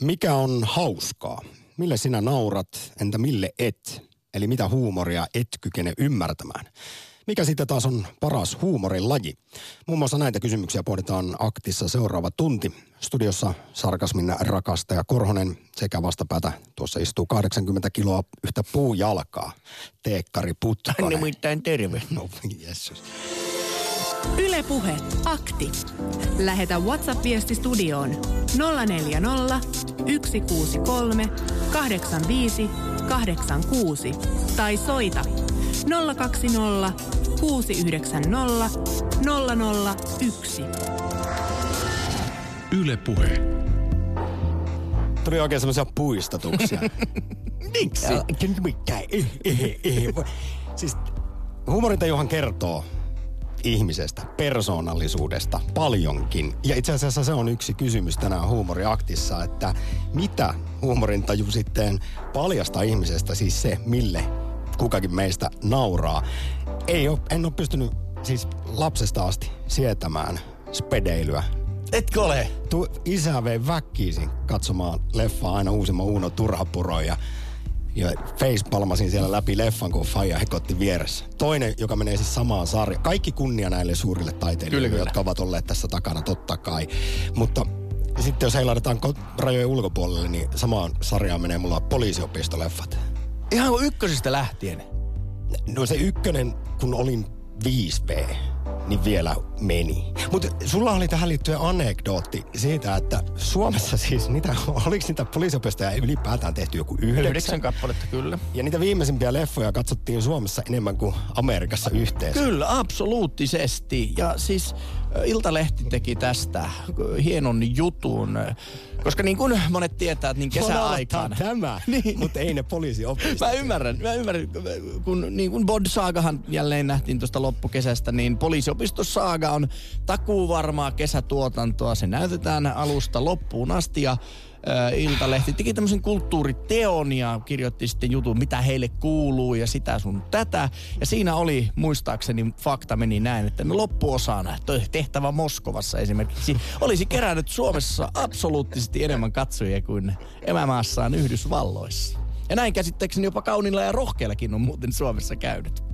Mikä on hauskaa? Mille sinä naurat, entä mille et? Eli mitä huumoria et kykene ymmärtämään? Mikä sitten taas on paras huumorin laji? Muun muassa näitä kysymyksiä pohditaan aktissa seuraava tunti. Studiossa sarkasmin rakastaja Korhonen sekä vastapäätä tuossa istuu 80 kiloa yhtä puujalkaa. Teekkari Putkonen. Nimittäin terve. No, jessus. Ylepuhe akti. Lähetä WhatsApp-viesti studioon 040 163 85 86 tai soita 020 690 001. Yle Puhe. Tuli oikein semmoisia puistatuksia. Miksi? Ja, mitään. Eh, eh, eh. Siis huumorintajuhan kertoo ihmisestä, persoonallisuudesta paljonkin. Ja itse asiassa se on yksi kysymys tänään huumoriaktissa, että mitä huumorintaju sitten paljastaa ihmisestä, siis se, mille kukakin meistä nauraa. Ei ole, en ole pystynyt siis lapsesta asti sietämään spedeilyä. Etkö ole? Tu, isä vei väkkiisin katsomaan leffaa aina uusimman Uno Turhapuro ja, ja facepalmasin siellä läpi leffan, kun Faija hekotti vieressä. Toinen, joka menee siis samaan sarjaan. Kaikki kunnia näille suurille taiteilijoille, Kyllä, kyllä. jotka ovat olleet tässä takana, totta kai. Mutta sitten jos heilahdetaan ko- rajojen ulkopuolelle, niin samaan sarjaan menee mulla poliisiopistoleffat. Ihan kuin ykkösistä lähtien. No se ykkönen, kun olin 5B, niin vielä meni. Mutta sulla oli tähän liittyen anekdootti siitä, että Suomessa siis niitä, oliko niitä poliisiopistoja ylipäätään tehty joku yhdeksän? Yhdeksän kappaletta, kyllä. Ja niitä viimeisimpiä leffoja katsottiin Suomessa enemmän kuin Amerikassa yhteensä. Kyllä, absoluuttisesti. Ja siis ö, Iltalehti teki tästä hienon jutun, koska niin kuin monet tietää, niin kesäaikaan... tämä, Niin. mutta ei ne poliisiopistot. Mä ymmärrän, mä ymmärrän, kun niin kuin Bod Saagahan jälleen nähtiin tuosta loppukesästä, niin poliisiopisto Saaga on takuuvarmaa kesätuotantoa. Se näytetään alusta loppuun asti ja Iltalehti teki tämmöisen kulttuuriteon ja kirjoitti sitten jutun, mitä heille kuuluu ja sitä sun tätä. Ja siinä oli, muistaakseni fakta meni näin, että no loppuosana tehtävä Moskovassa esimerkiksi olisi kerännyt Suomessa absoluuttisesti enemmän katsojia kuin emämaassaan Yhdysvalloissa. Ja näin käsittääkseni jopa kaunilla ja rohkeallakin on muuten Suomessa käynyt.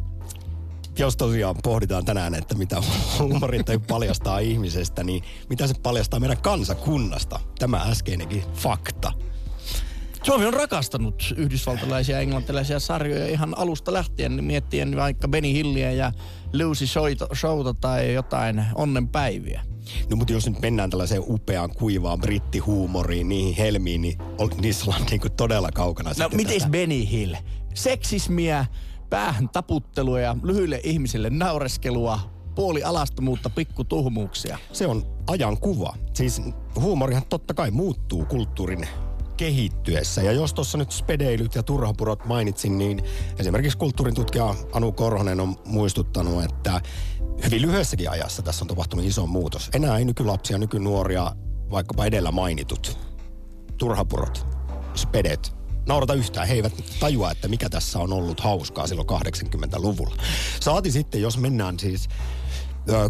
Jos tosiaan pohditaan tänään, että mitä huumorintaju paljastaa ihmisestä, niin mitä se paljastaa meidän kansakunnasta? Tämä äskeinenkin fakta. Suomi on rakastanut yhdysvaltalaisia ja englantilaisia sarjoja ihan alusta lähtien, niin miettien vaikka Benny Hilliä ja Lucy Showta, tai jotain onnenpäiviä. No mutta jos nyt mennään tällaiseen upeaan, kuivaan brittihuumoriin, niihin helmiin, niin niissä ollaan niin todella kaukana No mites tästä. Benny Hill? Seksismiä, päähän taputtelua ja lyhyille ihmisille naureskelua, puoli alastomuutta, pikkutuhmuuksia. Se on ajan kuva. Siis huumorihan totta kai muuttuu kulttuurin kehittyessä. Ja jos tuossa nyt spedeilyt ja turhapurot mainitsin, niin esimerkiksi kulttuurin tutkija Anu Korhonen on muistuttanut, että hyvin lyhyessäkin ajassa tässä on tapahtunut iso muutos. Enää ei nykylapsia, nykynuoria, vaikkapa edellä mainitut turhapurot, spedet, naurata yhtään. He eivät tajua, että mikä tässä on ollut hauskaa silloin 80-luvulla. Saati sitten, jos mennään siis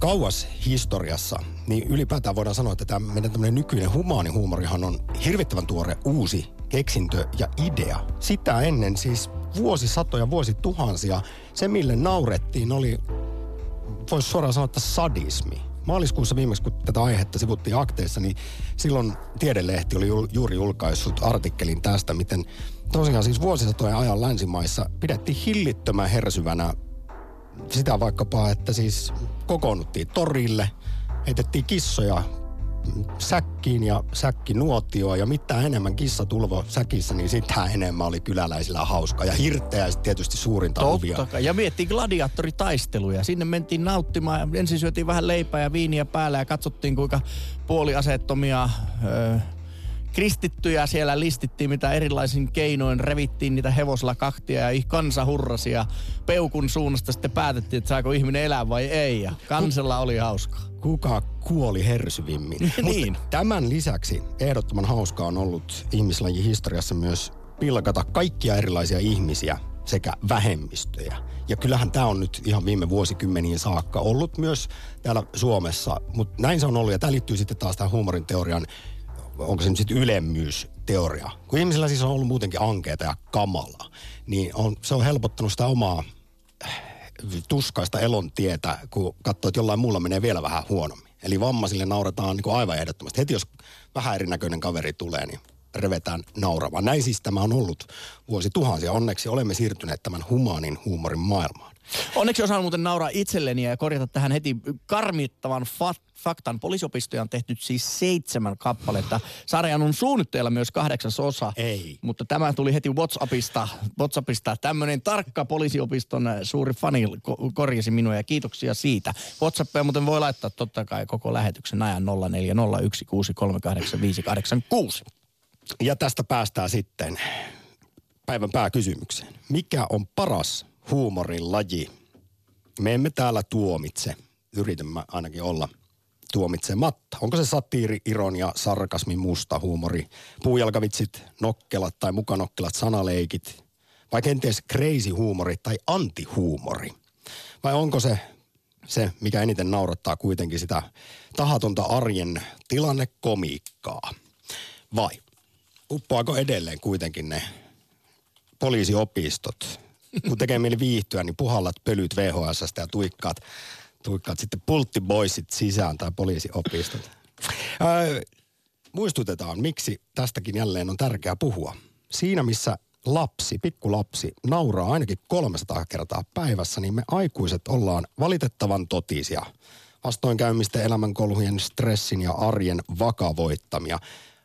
kauas historiassa, niin ylipäätään voidaan sanoa, että tämä meidän tämmöinen nykyinen humaanihuumorihan on hirvittävän tuore uusi keksintö ja idea. Sitä ennen siis vuosisatoja, vuosituhansia, se mille naurettiin oli voisi suoraan sanoa, että sadismi. Maaliskuussa viimeksi, kun tätä aihetta sivuttiin akteissa, niin silloin Tiedelehti oli juuri julkaissut artikkelin tästä, miten tosiaan siis vuosisatojen ajan länsimaissa pidettiin hillittömän hersyvänä sitä vaikkapa, että siis kokoonnuttiin torille, heitettiin kissoja säkkiin ja säkkinuotioon ja mitä enemmän kissa tulvo säkissä, niin sitä enemmän oli kyläläisillä hauskaa. Ja hirttejä sitten tietysti suurinta huvia. Totta kai. Ja miettii gladiaattoritaisteluja. Sinne mentiin nauttimaan ja ensin syötiin vähän leipää ja viiniä päällä ja katsottiin kuinka puoliaseettomia ö, kristittyjä siellä listittiin, mitä erilaisin keinoin revittiin niitä hevosilla kahtia ja kansa hurrasi ja peukun suunnasta sitten päätettiin, että saako ihminen elää vai ei ja kansella oli hauskaa. Kuka kuoli hersyvimmin? Niin. Mutta tämän lisäksi ehdottoman hauskaa on ollut ihmislajin historiassa myös pilkata kaikkia erilaisia ihmisiä sekä vähemmistöjä. Ja kyllähän tämä on nyt ihan viime vuosikymmeniin saakka ollut myös täällä Suomessa, mutta näin se on ollut. Ja tämä liittyy sitten taas tähän huumorin teorian, onko se nyt sitten ylemmyys teoria. Kun ihmisillä siis on ollut muutenkin ankeita ja kamalaa, niin on, se on helpottanut sitä omaa äh, tuskaista elon tietä, kun katsoo, että jollain muulla menee vielä vähän huonommin. Eli vammaisille nauretaan niin aivan ehdottomasti. Heti jos vähän erinäköinen kaveri tulee, niin revetään nauramaan. Näin siis tämä on ollut vuosi tuhansia. Onneksi olemme siirtyneet tämän humaanin huumorin maailmaan. Onneksi osaan muuten nauraa itselleni ja korjata tähän heti karmittavan fat, faktan. Poliisiopistoja on tehty siis seitsemän kappaletta. Sarjan on suunnitteilla myös kahdeksas osa. Ei. Mutta tämä tuli heti WhatsAppista. WhatsAppista. Tämmöinen tarkka poliisiopiston suuri fani korjasi minua ja kiitoksia siitä. WhatsAppia muuten voi laittaa totta kai koko lähetyksen ajan 0401638586. Ja tästä päästään sitten päivän pääkysymykseen. Mikä on paras huumorin laji? Me emme täällä tuomitse. Yritämme ainakin olla tuomitsematta. Onko se satiiri, ironia, sarkasmi, musta huumori, puujalkavitsit, nokkelat tai mukanokkelat, sanaleikit, vai kenties crazy huumori tai antihuumori? Vai onko se se, mikä eniten naurattaa kuitenkin sitä tahatonta arjen tilannekomiikkaa? Vai uppoako edelleen kuitenkin ne poliisiopistot? Kun tekee mieli viihtyä, niin puhallat pölyt VHS ja tuikkaat, tuikkaat sitten pulttiboisit sisään tai poliisiopistot. Öö, muistutetaan, miksi tästäkin jälleen on tärkeää puhua. Siinä, missä lapsi, pikkulapsi, nauraa ainakin 300 kertaa päivässä, niin me aikuiset ollaan valitettavan totisia. Vastoinkäymisten, elämänkolhujen, stressin ja arjen vakavoittamia.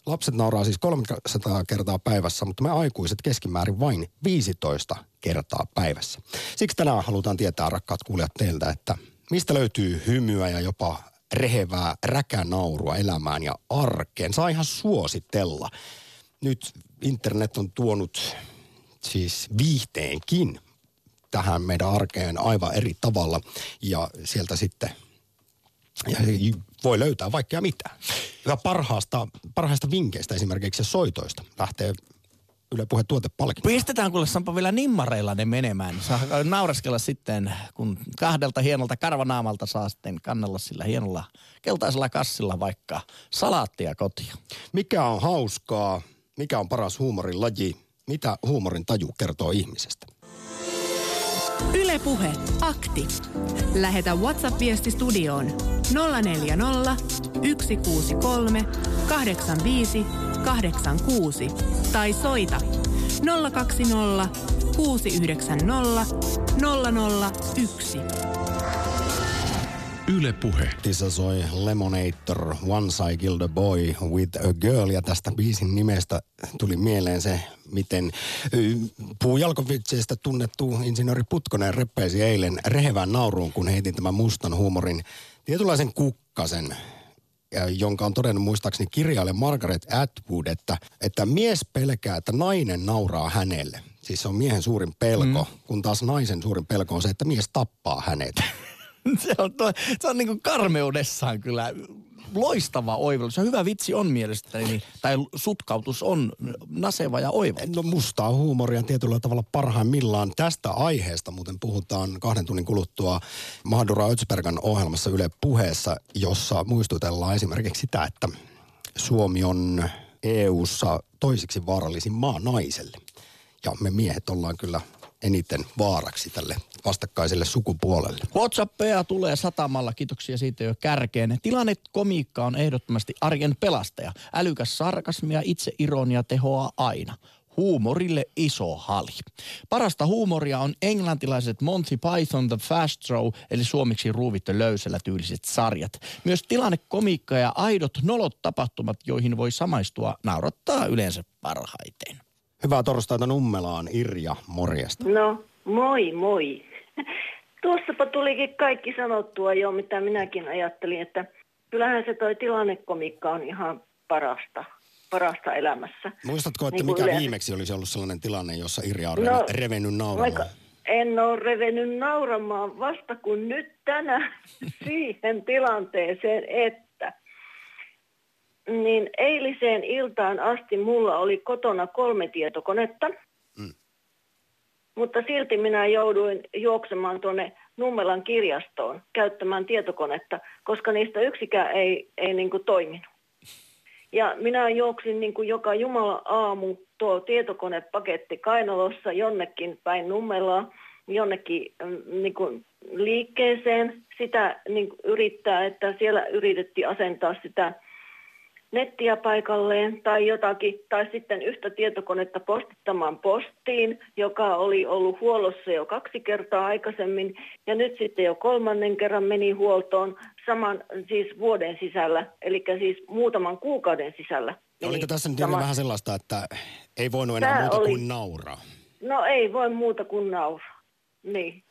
Lapset nauraa siis 300 kertaa päivässä, mutta me aikuiset keskimäärin vain 15 kertaa päivässä. Siksi tänään halutaan tietää, rakkaat kuulijat, teiltä, että mistä löytyy hymyä ja jopa rehevää räkänaurua elämään ja arkeen. Saa ihan suositella. Nyt internet on tuonut siis viihteenkin tähän meidän arkeen aivan eri tavalla ja sieltä sitten ja voi löytää vaikka mitä. Ja parhaasta, parhaista vinkkeistä esimerkiksi soitoista lähtee Yle Puhe tuotepalkinto. Pistetään kuule Sampa vielä nimmareilla ne menemään. Saa nauraskella sitten, kun kahdelta hienolta karvanaamalta saa sitten kannella sillä hienolla keltaisella kassilla vaikka salaattia kotia. Mikä on hauskaa? Mikä on paras huumorin laji? Mitä huumorin taju kertoo ihmisestä? Ylepuhe akti. Lähetä WhatsApp-viesti studioon 040 163 85 86 tai soita 020 690 001. Yle Puhe. Tissa soi Lemonator, Once I Killed a Boy with a Girl. Ja tästä biisin nimestä tuli mieleen se, miten puujalkovitseistä tunnettu insinööri Putkonen reppeisi eilen rehevään nauruun, kun heitin tämän mustan huumorin tietynlaisen kukkasen jonka on todennut muistaakseni kirjailija Margaret Atwood, että, että mies pelkää, että nainen nauraa hänelle. Siis se on miehen suurin pelko, mm. kun taas naisen suurin pelko on se, että mies tappaa hänet. se on, to, se on niin kuin karmeudessaan kyllä loistava oivallus. Ja hyvä vitsi on mielestäni, tai sutkautus on naseva ja oiva. No mustaa huumoria tietyllä tavalla parhaimmillaan. Tästä aiheesta muuten puhutaan kahden tunnin kuluttua Mahdura Ötsbergan ohjelmassa Yle puheessa, jossa muistutellaan esimerkiksi sitä, että Suomi on EU-ssa toisiksi vaarallisin maa naiselle. Ja me miehet ollaan kyllä eniten vaaraksi tälle vastakkaiselle sukupuolelle. Whatsappeja tulee satamalla, kiitoksia siitä jo kärkeen. Tilanne komiikka on ehdottomasti arjen pelastaja. Älykäs sarkasmia, itse ironia tehoaa aina huumorille iso hali. Parasta huumoria on englantilaiset Monty Python The Fast Show, eli suomeksi ruuvittu löysällä tyyliset sarjat. Myös tilannekomiikka ja aidot nolot tapahtumat, joihin voi samaistua, naurattaa yleensä parhaiten. Hyvää torstaita Nummelaan, Irja, morjesta. No, moi moi. Tuossapa tulikin kaikki sanottua jo, mitä minäkin ajattelin, että kyllähän se toi tilannekomikka on ihan parasta, parasta elämässä. Muistatko, että niin mikä yleensä. viimeksi olisi ollut sellainen tilanne, jossa Irja on no, revennyt nauramaan? Vaikka en ole revennyt nauramaan vasta kun nyt tänään siihen tilanteeseen, että niin eiliseen iltaan asti mulla oli kotona kolme tietokonetta – mutta silti minä jouduin juoksemaan tuonne Nummelan kirjastoon käyttämään tietokonetta, koska niistä yksikään ei, ei niin kuin toiminut. Ja minä juoksin niin kuin joka jumala aamu tuo tietokonepaketti kainalossa jonnekin päin nummelaa, jonnekin mm, niin kuin liikkeeseen. Sitä niin kuin yrittää, että siellä yritettiin asentaa sitä nettiä paikalleen tai jotakin, tai sitten yhtä tietokonetta postittamaan postiin, joka oli ollut huollossa jo kaksi kertaa aikaisemmin, ja nyt sitten jo kolmannen kerran meni huoltoon saman siis vuoden sisällä, eli siis muutaman kuukauden sisällä. Oliko tässä nyt sama... vähän sellaista, että ei voinut enää Tämä muuta oli... kuin nauraa? No ei voi muuta kuin nauraa, niin.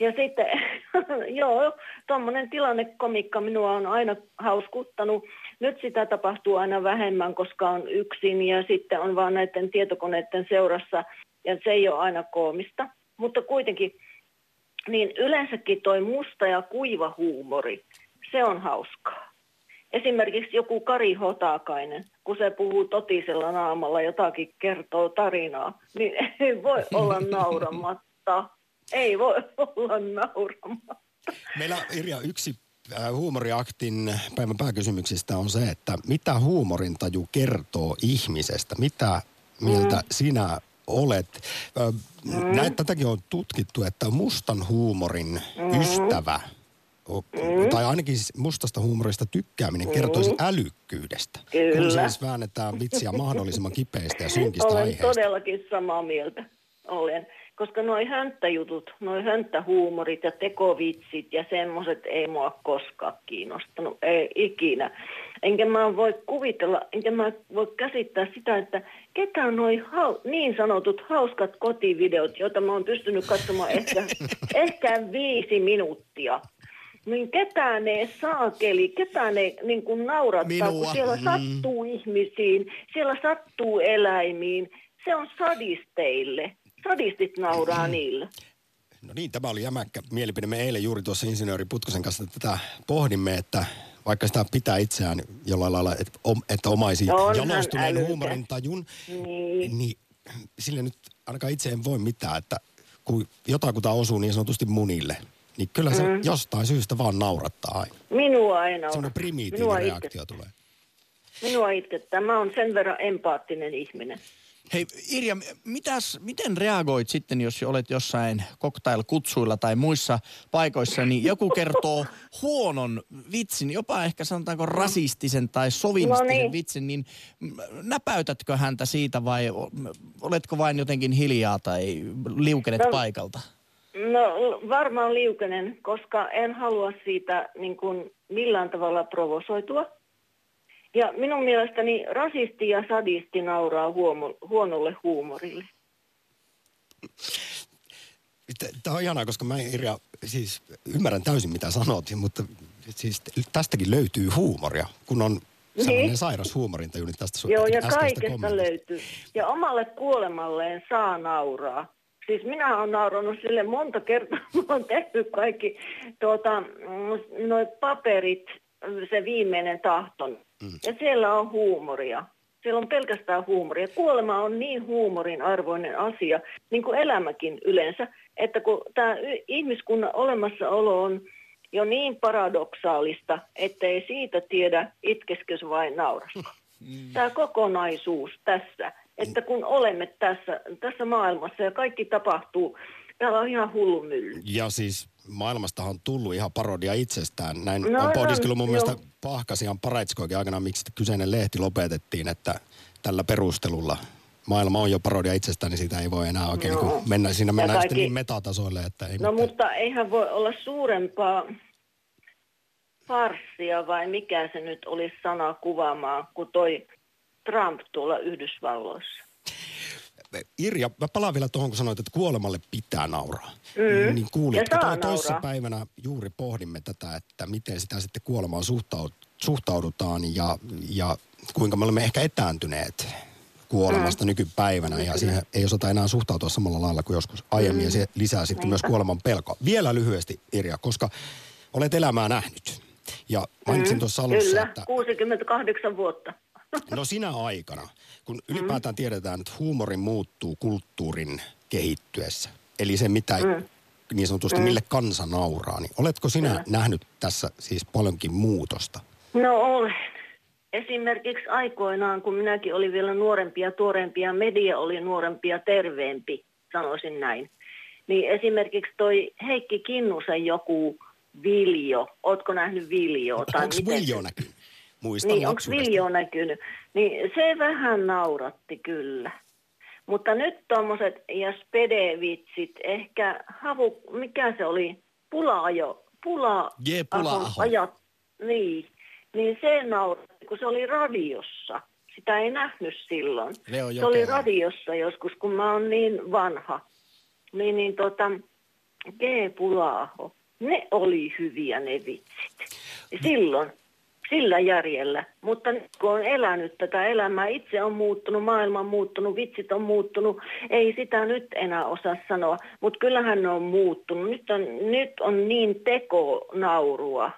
Ja sitten, joo, tuommoinen tilannekomikka minua on aina hauskuttanut. Nyt sitä tapahtuu aina vähemmän, koska on yksin ja sitten on vaan näiden tietokoneiden seurassa ja se ei ole aina koomista. Mutta kuitenkin, niin yleensäkin toi musta ja kuiva huumori, se on hauskaa. Esimerkiksi joku Kari Hotakainen, kun se puhuu totisella naamalla jotakin kertoo tarinaa, niin ei voi olla nauramatta. Ei voi olla nauramatta. Meillä Irja yksi huumoriaktin päivän pääkysymyksistä on se, että mitä huumorintaju kertoo ihmisestä? Mitä mieltä mm. sinä olet? Mm. Näet, tätäkin on tutkittu, että mustan huumorin mm. ystävä, mm. tai ainakin mustasta huumorista tykkääminen kertoisi mm. älykkyydestä. Kyllä. Kun siis väännetään vitsiä mahdollisimman kipeistä ja synkistä Olen aiheista. todellakin samaa mieltä. Olen koska noi hönttäjutut, noi hönttähuumorit ja tekovitsit ja semmoiset ei mua koskaan kiinnostanut, ei ikinä. Enkä mä voi kuvitella, enkä mä voi käsittää sitä, että ketä on noi hau, niin sanotut hauskat kotivideot, joita mä oon pystynyt katsomaan ehkä, ehkä viisi minuuttia. Niin ketään ne saakeli, ketään ne niin kuin naurattaa, Minua. kun siellä mm. sattuu ihmisiin, siellä sattuu eläimiin. Se on sadisteille sadistit nauraa niille. No niin, tämä oli jämäkkä mielipide. Me eilen juuri tuossa insinööri Putkosen kanssa tätä pohdimme, että vaikka sitä pitää itseään jollain lailla, että, että omaisi no jalostuneen huumorin tajun, niin. niin sille nyt ainakaan itse en voi mitään, että kun jotakuta osuu niin sanotusti munille, niin kyllä se mm. jostain syystä vaan naurattaa aina. Minua ei naura. Sellainen primitiivinen reaktio itke. tulee. Minua itkettää. Mä oon sen verran empaattinen ihminen. Hei Irja, mitäs, miten reagoit sitten, jos olet jossain cocktail-kutsuilla tai muissa paikoissa, niin joku kertoo huonon vitsin, jopa ehkä sanotaanko rasistisen tai sovinistisen no niin. vitsin, niin näpäytätkö häntä siitä vai oletko vain jotenkin hiljaa tai liukenet no, paikalta? No varmaan liukenen, koska en halua siitä niin kuin millään tavalla provosoitua. Ja minun mielestäni rasisti ja sadisti nauraa huomo, huonolle huumorille. Tämä on ihanaa, koska mä Irja, siis ymmärrän täysin mitä sanot, mutta siis tästäkin löytyy huumoria, kun on sellainen niin. sairas huumorintaju, niin tästä Joo, ja kaikesta löytyy. Ja omalle kuolemalleen saa nauraa. Siis minä olen nauranut sille monta kertaa, mä olen tehnyt kaikki tuota, mm, noi paperit, se viimeinen tahton. Mm. Ja siellä on huumoria. Siellä on pelkästään huumoria. Kuolema on niin huumorin arvoinen asia, niin kuin elämäkin yleensä, että kun tämä ihmiskunnan olemassaolo on jo niin paradoksaalista, ettei siitä tiedä, itkeskö vai naurasko. Mm. Tämä kokonaisuus tässä, että kun olemme tässä, tässä maailmassa ja kaikki tapahtuu, täällä on ihan hullu mylly. Ja siis maailmastahan on tullut ihan parodia itsestään. Näin no, on pohdiskellut mun jo. mielestä Pahkasian Paraitskoikin aikana, miksi kyseinen lehti lopetettiin, että tällä perustelulla maailma on jo parodia itsestään, niin siitä ei voi enää oikein no. niin mennä. Siinä mennään kaikki... niin metatasoille, että ei No mitään. mutta eihän voi olla suurempaa farssia vai mikä se nyt olisi sana kuvaamaan kuin toi Trump tuolla Yhdysvalloissa. Irja, mä palaan vielä tuohon, kun sanoit, että kuolemalle pitää nauraa. Mm. Niin kuulitko, to, toissa päivänä juuri pohdimme tätä, että miten sitä sitten kuolemaan suhtaudutaan ja, ja kuinka me olemme ehkä etääntyneet kuolemasta mm. nykypäivänä ja siihen ei osata enää suhtautua samalla lailla kuin joskus aiemmin mm. ja se lisää sitten Niinpä. myös kuoleman pelkoa. Vielä lyhyesti Irja, koska olet elämää nähnyt ja mainitsin mm. tuossa alussa, Kyllä, että... 68 vuotta. No sinä aikana, kun ylipäätään tiedetään, että huumori muuttuu kulttuurin kehittyessä, eli se mitä mm. niin sanotusti mm. mille kansa nauraa, niin oletko sinä mm. nähnyt tässä siis paljonkin muutosta? No olen. esimerkiksi aikoinaan, kun minäkin olin vielä nuorempia, tuorempia, media oli nuorempia, terveempi, sanoisin näin. Niin esimerkiksi toi Heikki Kinnusen joku Viljo, ootko nähnyt Viljoa? Tai onko Viljo näkynyt? Muistan niin, onko Viljo näkynyt? Niin se vähän nauratti kyllä. Mutta nyt tuommoiset ja spedevitsit, ehkä havu, mikä se oli, pulaajo, pula, Jee, pula ajat, niin, niin se nauratti, kun se oli radiossa. Sitä ei nähnyt silloin. Se oli radiossa joskus, kun mä oon niin vanha. Niin, niin tota, G. Pulaaho, ne oli hyviä ne vitsit. Silloin sillä järjellä. Mutta nyt kun on elänyt tätä elämää, itse on muuttunut, maailma on muuttunut, vitsit on muuttunut, ei sitä nyt enää osaa sanoa. Mutta kyllähän ne on muuttunut. Nyt on, nyt on niin tekonaurua.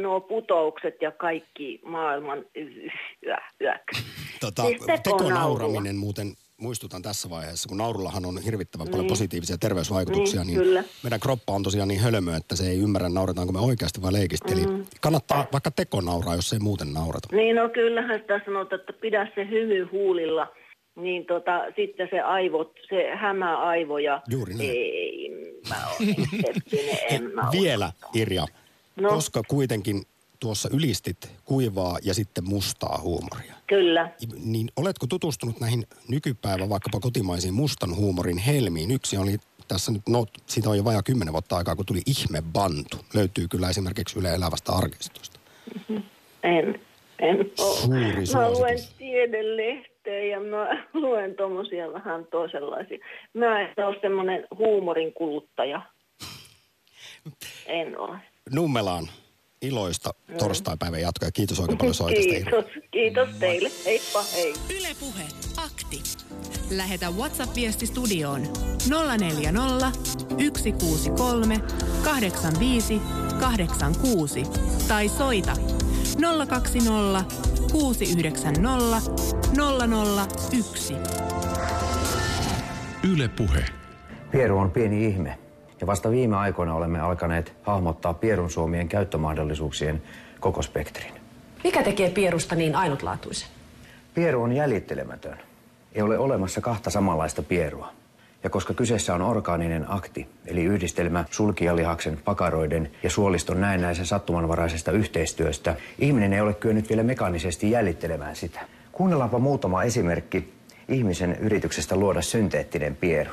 Nuo putoukset ja kaikki maailman yö, yö. Tota, siis tekonauraminen muuten muistutan tässä vaiheessa, kun naurullahan on hirvittävän paljon niin. positiivisia terveysvaikutuksia, niin, niin meidän kroppa on tosiaan niin hölmö, että se ei ymmärrä, nauretaanko me oikeasti vai leikisti. Mm. Eli kannattaa vaikka tekonauraa, jos ei muuten naurata. Niin, no kyllähän sitä sanotaan, että pidä se hymy huulilla, niin tota, sitten se aivot, se hämää aivoja. Juuri näin. Ei, mä olen en mä Vielä, Irja, no. koska kuitenkin tuossa ylistit kuivaa ja sitten mustaa huumoria. Kyllä. Niin oletko tutustunut näihin nykypäivän vaikkapa kotimaisiin mustan huumorin helmiin? Yksi oli tässä nyt, no siitä on jo vajaa kymmenen vuotta aikaa, kun tuli Ihme Bantu. Löytyy kyllä esimerkiksi Yle Elävästä arkistosta. Mm-hmm. En, en ole. Suuri Mä luen tiedelehteä ja mä luen tuommoisia vähän toisenlaisia. Mä en ole semmoinen huumorin kuluttaja. En ole. Nummelaan iloista mm. torstaipäivän jatkoa. Kiitos oikein paljon soitosta. Kiitos, kiitos teille. Heippa, hei. Yle Puhe, akti. Lähetä WhatsApp-viesti studioon 040 163 85 86 tai soita 020 690 001. Yle Puhe. Pieru on pieni ihme ja vasta viime aikoina olemme alkaneet hahmottaa pierun suomien käyttömahdollisuuksien koko spektrin. Mikä tekee pierusta niin ainutlaatuisen? Pieru on jäljittelemätön. Ei ole olemassa kahta samanlaista pierua. Ja koska kyseessä on orgaaninen akti, eli yhdistelmä sulkijalihaksen, pakaroiden ja suoliston näennäisen sattumanvaraisesta yhteistyöstä, ihminen ei ole kyennyt vielä mekaanisesti jäljittelemään sitä. Kuunnellaanpa muutama esimerkki ihmisen yrityksestä luoda synteettinen pieru.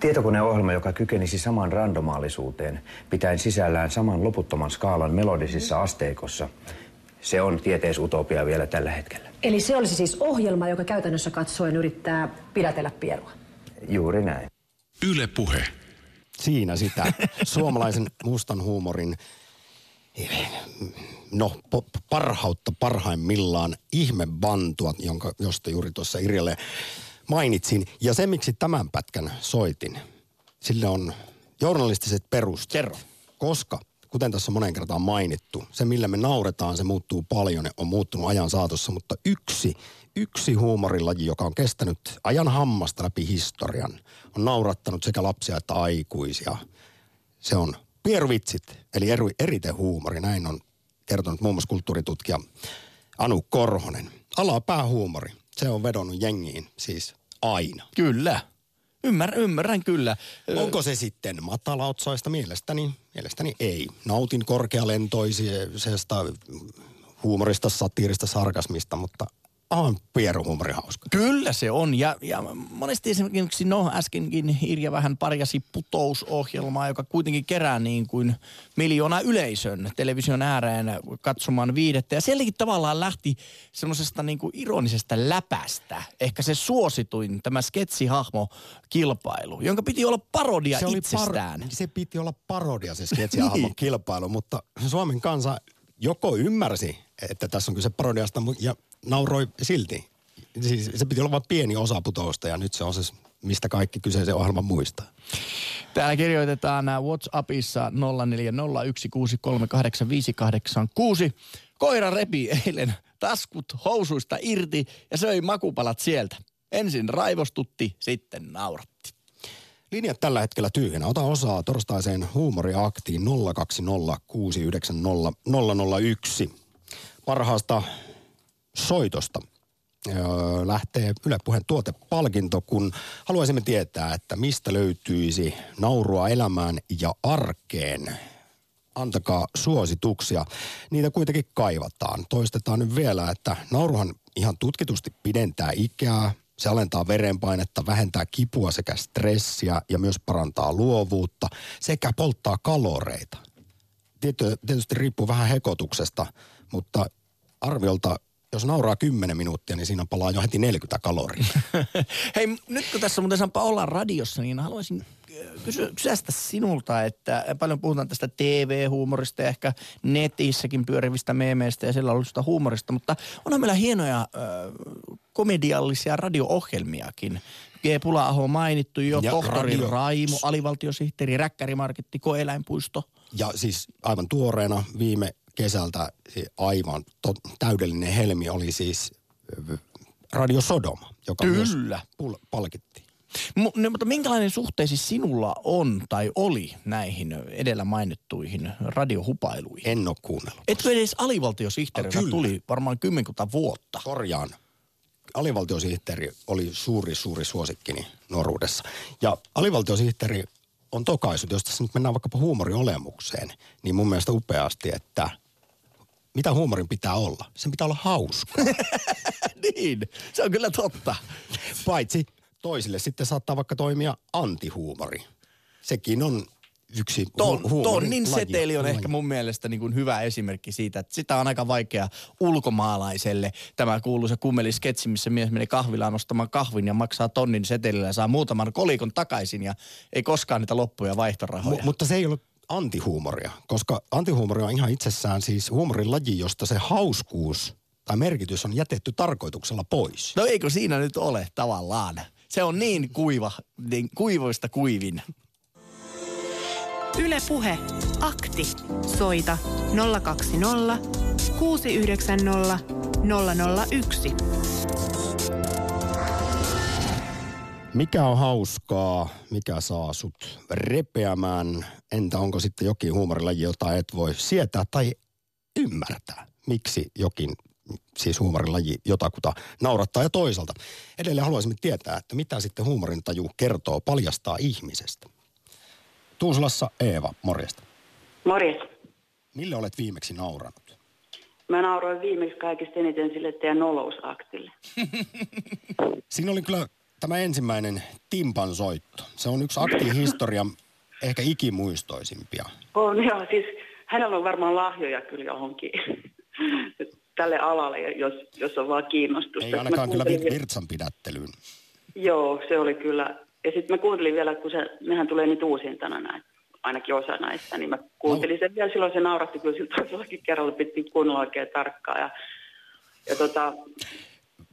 Tietokoneohjelma, joka kykenisi saman randomaalisuuteen, pitäen sisällään saman loputtoman skaalan melodisissa asteikossa. Se on tieteisutopia vielä tällä hetkellä. Eli se olisi siis ohjelma, joka käytännössä katsoen yrittää pidätellä pierua. Juuri näin. Yle Puhe. Siinä sitä. Suomalaisen mustan huumorin no, parhautta parhaimmillaan ihmebantua, jonka, josta juuri tuossa Irjalle mainitsin. Ja se, miksi tämän pätkän soitin, sille on journalistiset perusteet. Koska, kuten tässä monen kertaan mainittu, se millä me nauretaan, se muuttuu paljon, on muuttunut ajan saatossa, mutta yksi, yksi huumorilaji, joka on kestänyt ajan hammasta läpi historian, on naurattanut sekä lapsia että aikuisia. Se on piervitsit, eli eri, eritehuumori. Näin on kertonut muun muassa kulttuuritutkija Anu Korhonen. Alapäähuumori, se on vedonnut jengiin siis aina. Kyllä. Ymmär, ymmärrän kyllä. Onko se sitten matalaotsaista? Mielestäni, mielestäni ei. Nautin korkealentoisesta huumorista, satiirista, sarkasmista, mutta on pieruhuumori hauska. Kyllä se on. Ja, ja monesti esimerkiksi, no äskenkin Irja vähän parjasi putousohjelmaa, joka kuitenkin kerää niin kuin miljoona yleisön television ääreen katsomaan viidettä. Ja sielläkin tavallaan lähti semmoisesta niin kuin ironisesta läpästä. Ehkä se suosituin, tämä sketsihahmo kilpailu, jonka piti olla parodia se itsestään. Par- se piti olla parodia se sketsihahmo niin. kilpailu, mutta Suomen kansa joko ymmärsi, että tässä on kyse parodiasta ja nauroi silti. Siis se piti olla vain pieni osa putousta ja nyt se on se, mistä kaikki kyseisen ohjelman muistaa. Täällä kirjoitetaan WhatsAppissa 0401638586. Koira repi eilen taskut housuista irti ja söi makupalat sieltä. Ensin raivostutti, sitten nauratti. Linjat tällä hetkellä tyhjänä. Ota osaa torstaiseen huumoriaktiin 020 Parhaasta soitosta lähtee Yle Puheen tuotepalkinto, kun haluaisimme tietää, että mistä löytyisi naurua elämään ja arkeen. Antakaa suosituksia. Niitä kuitenkin kaivataan. Toistetaan nyt vielä, että nauruhan ihan tutkitusti pidentää ikää, se alentaa verenpainetta, vähentää kipua sekä stressiä ja myös parantaa luovuutta sekä polttaa kaloreita. Tietysti riippuu vähän hekotuksesta, mutta arviolta jos nauraa 10 minuuttia, niin siinä palaa jo heti 40 kaloria. Hei, nyt kun tässä muuten saanpa olla radiossa, niin haluaisin kysyä, kysyä sinulta, että paljon puhutaan tästä TV-huumorista ja ehkä netissäkin pyörivistä meemeistä ja sillä ollut huumorista, mutta onhan meillä hienoja ö, komediallisia radio-ohjelmiakin. G. Pula-aho mainittu jo, ja tohtori radio. Raimo, alivaltiosihteeri, räkkärimarketti, koeläinpuisto. Ja siis aivan tuoreena viime kesältä aivan to, täydellinen helmi oli siis Radio Sodoma, joka Kyllä. myös palkittiin. M- no, mutta minkälainen suhteesi sinulla on tai oli näihin edellä mainittuihin radiohupailuihin? En ole kuunnellut. Etkö edes alivaltiosihteeri, joka tuli varmaan kymmenkunta vuotta? Korjaan. Alivaltiosihteeri oli suuri, suuri suosikkini nuoruudessa. Ja alivaltiosihteeri on tokaisut, jos tässä nyt mennään vaikkapa huumoriolemukseen, niin mun mielestä upeasti, että mitä huumorin pitää olla? Sen pitää olla hauska. niin, se on kyllä totta. Paitsi toisille sitten saattaa vaikka toimia antihuumori. Sekin on yksi Ton, hu- Tonnin laji, seteli on laji. ehkä mun mielestä niin kuin hyvä esimerkki siitä, että sitä on aika vaikea ulkomaalaiselle. Tämä kuuluu se kummelisketsi, missä mies menee kahvilaan ostamaan kahvin ja maksaa tonnin setelillä ja saa muutaman kolikon takaisin ja ei koskaan niitä loppuja vaihtorahoja. M- mutta se ei ollut antihuumoria, koska antihuumoria on ihan itsessään siis huumorin laji, josta se hauskuus tai merkitys on jätetty tarkoituksella pois. No eikö siinä nyt ole tavallaan? Se on niin kuiva, niin kuivoista kuivin. Yle Puhe. Akti. Soita 020 690 001. Mikä on hauskaa, mikä saa sut repeämään? Entä onko sitten jokin huumorilaji, jota et voi sietää tai ymmärtää? Miksi jokin siis huumorilaji jotakuta naurattaa ja toisaalta. Edelleen haluaisimme tietää, että mitä sitten huumorintaju kertoo, paljastaa ihmisestä. Tuusulassa Eeva, morjesta. Morjes. Mille olet viimeksi nauranut? Mä nauroin viimeksi kaikista eniten sille teidän nolousaktille. Siinä oli kyllä tämä ensimmäinen timpan soitto. Se on yksi aktiin historian ehkä ikimuistoisimpia. On joo, siis hänellä on varmaan lahjoja kyllä johonkin tälle alalle, jos, jos on vaan kiinnostusta. Ei ainakaan kyllä virtsan pidättelyyn. Joo, se oli kyllä. Ja sitten mä kuuntelin vielä, kun se, nehän tulee nyt uusintana näin, ainakin osa näistä, niin mä kuuntelin sen vielä silloin, se nauratti kyllä siltä toisellakin kerralla, pitkin kuunnella oikein tarkkaan. Ja, ja tota,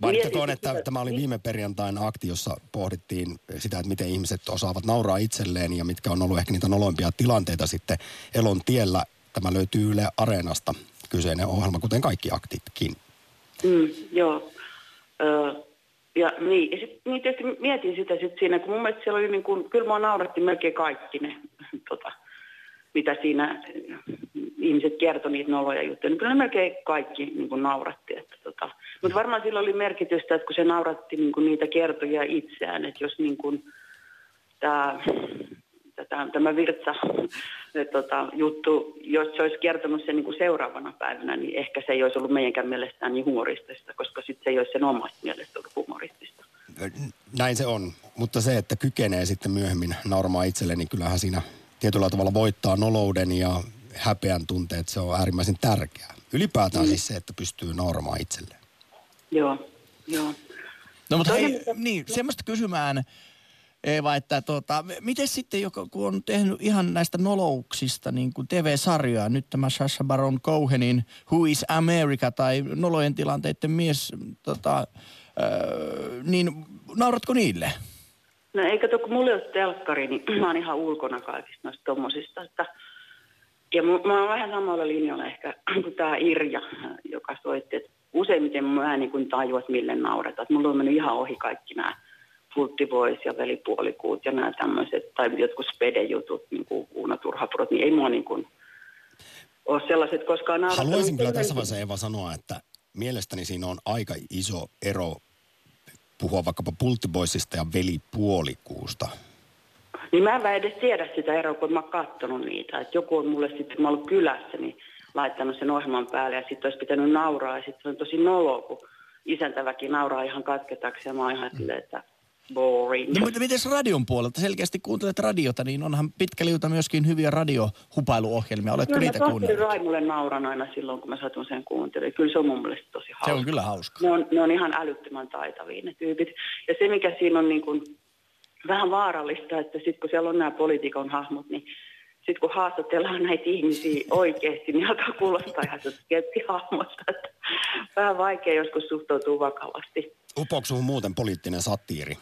Mainittakoon, että sitä, tämä oli viime perjantain akti, jossa pohdittiin sitä, että miten ihmiset osaavat nauraa itselleen ja mitkä on ollut ehkä niitä noloimpia tilanteita sitten elon tiellä. Tämä löytyy Yle Areenasta kyseinen ohjelma, kuten kaikki aktitkin. Mm, joo. Ö, ja niin, ja sit, niin tietysti mietin sitä sit siinä, kun mun mielestä siellä oli niin kuin, kyllä mua nauratti melkein kaikki ne, tota, mitä siinä ihmiset kertoi niitä noloja juttuja, niin kyllä ne melkein kaikki niin kuin nauratti. Että, tota. Mutta varmaan sillä oli merkitystä, että kun se nauratti niin kuin niitä kertoja itseään, että jos niin kuin, tämä tämä, tämä virtsa tota, juttu, jos se olisi kertonut sen niin kuin seuraavana päivänä, niin ehkä se ei olisi ollut meidänkään mielestään niin humoristista, koska sitten se ei olisi sen omasta mielestä ollut humoristista. Näin se on, mutta se, että kykenee sitten myöhemmin nauramaan itselle, niin kyllähän siinä tietyllä tavalla voittaa nolouden ja häpeän tunteet, se on äärimmäisen tärkeää. Ylipäätään mm. siis se, että pystyy nauramaan itselleen. Joo, joo. No mutta hei, niin, semmoista kysymään, Eeva, että tota, miten sitten, kun on tehnyt ihan näistä nolouksista niin kuin TV-sarjoja, nyt tämä Sasha Baron Cohenin Who is America tai nolojen tilanteiden mies, tota, öö, niin nauratko niille? No ei kato, kun mulla ei ole telkkari, niin mä oon ihan ulkona kaikista noista tommosista, että ja mä oon vähän samalla linjalla ehkä kuin tämä Irja, joka soitti, että useimmiten mä en niin tajua, että mille nauretaan. Mulla on mennyt ihan ohi kaikki nämä Boys ja velipuolikuut ja nämä tämmöiset, tai jotkut spedejutut, niin kuin Uuna Turhapurot, niin ei mua niin kuin ole sellaiset koskaan. Haluaisin kyllä tässä vaiheessa Eva sanoa, että mielestäni siinä on aika iso ero puhua vaikkapa Pulttiboisista ja velipuolikuusta. Niin mä en edes tiedä sitä eroa, kun mä oon katsonut niitä. Että joku on mulle sitten, mä ollut kylässä, niin laittanut sen ohjelman päälle ja sitten olisi pitänyt nauraa. Ja sitten se on tosi nolo, kun isäntäväki nauraa ihan katketaksi ja mä oon ihan silleen, että boring. No mutta miten radion puolelta? Selkeästi kuuntelet radiota, niin onhan pitkä liuta myöskin hyviä radiohupailuohjelmia. Oletko Kyllä niitä mä kuunnellut? tohtori Raimulle nauran aina silloin, kun mä satun sen kuuntelemaan. Kyllä se on mun mielestä tosi hauska. Se on kyllä hauska. Ne on, ne on ihan älyttömän taitavia ne tyypit. Ja se, mikä siinä on niin kuin vähän vaarallista, että sitten kun siellä on nämä poliitikon hahmot, niin sitten kun haastatellaan näitä ihmisiä oikeasti, niin alkaa kuulostaa ihan se sketsihahmosta. Että vähän vaikea joskus suhtautua vakavasti. Upoiko suhun muuten poliittinen satiiri?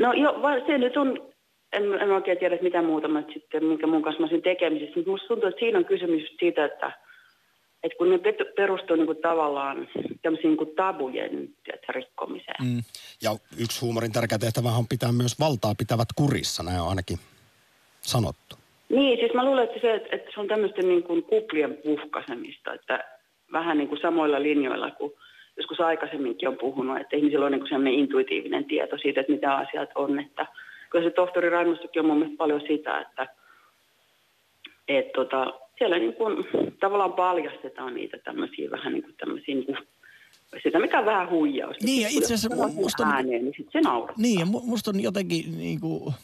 No jo, va- se nyt on, en, en oikein tiedä että mitä muuta mä sitten, minkä mun kanssa mä olisin tekemisissä, mutta musta tuntuu, että siinä on kysymys siitä, että, että kun ne perustuu niin kuin tavallaan tämmöisiin niin tabujen tiedätkö, rikkomiseen. Mm. Ja yksi huumorin tärkeä tehtävä on pitää myös valtaa pitävät kurissa, näin on ainakin sanottu. Niin, siis mä luulen, että se, että, että se on tämmöisten niin kuin kuplien puhkasemista, että vähän niin kuin samoilla linjoilla kuin joskus aikaisemminkin on puhunut, että ihmisillä on niin kuin sellainen intuitiivinen tieto siitä, että mitä asiat on. Että kyllä se tohtori Raimustokin on mun mielestä paljon sitä, että, että tota, siellä niin kuin tavallaan paljastetaan niitä tämmöisiä vähän niin kuin tämmöisiä niin kuin, sitä mikä on vähän huijausta. Niin, ja itse asiassa musta on- ääneen, niin sitten se. Niin, ja mu- musta on jotenkin niin kuin,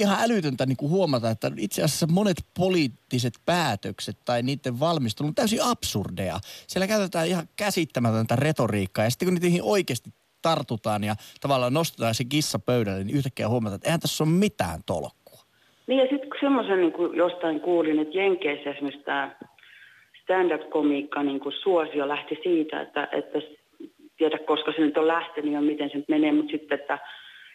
ihan älytöntä niin kuin huomata, että itse asiassa monet poliittiset päätökset tai niiden valmistelu on täysin absurdeja. Siellä käytetään ihan käsittämätöntä retoriikkaa, ja sitten kun niihin oikeasti tartutaan ja tavallaan nostetaan se kissa pöydälle, niin yhtäkkiä huomataan, että eihän tässä ole mitään tolkkua. Niin ja sitten kun semmoisen niin jostain kuulin, että Jenkeissä esimerkiksi tämä stand-up-komiikka niin kuin suosio lähti siitä, että, että tiedä koska se nyt on lähtenyt ja miten se nyt menee, mutta sitten, että,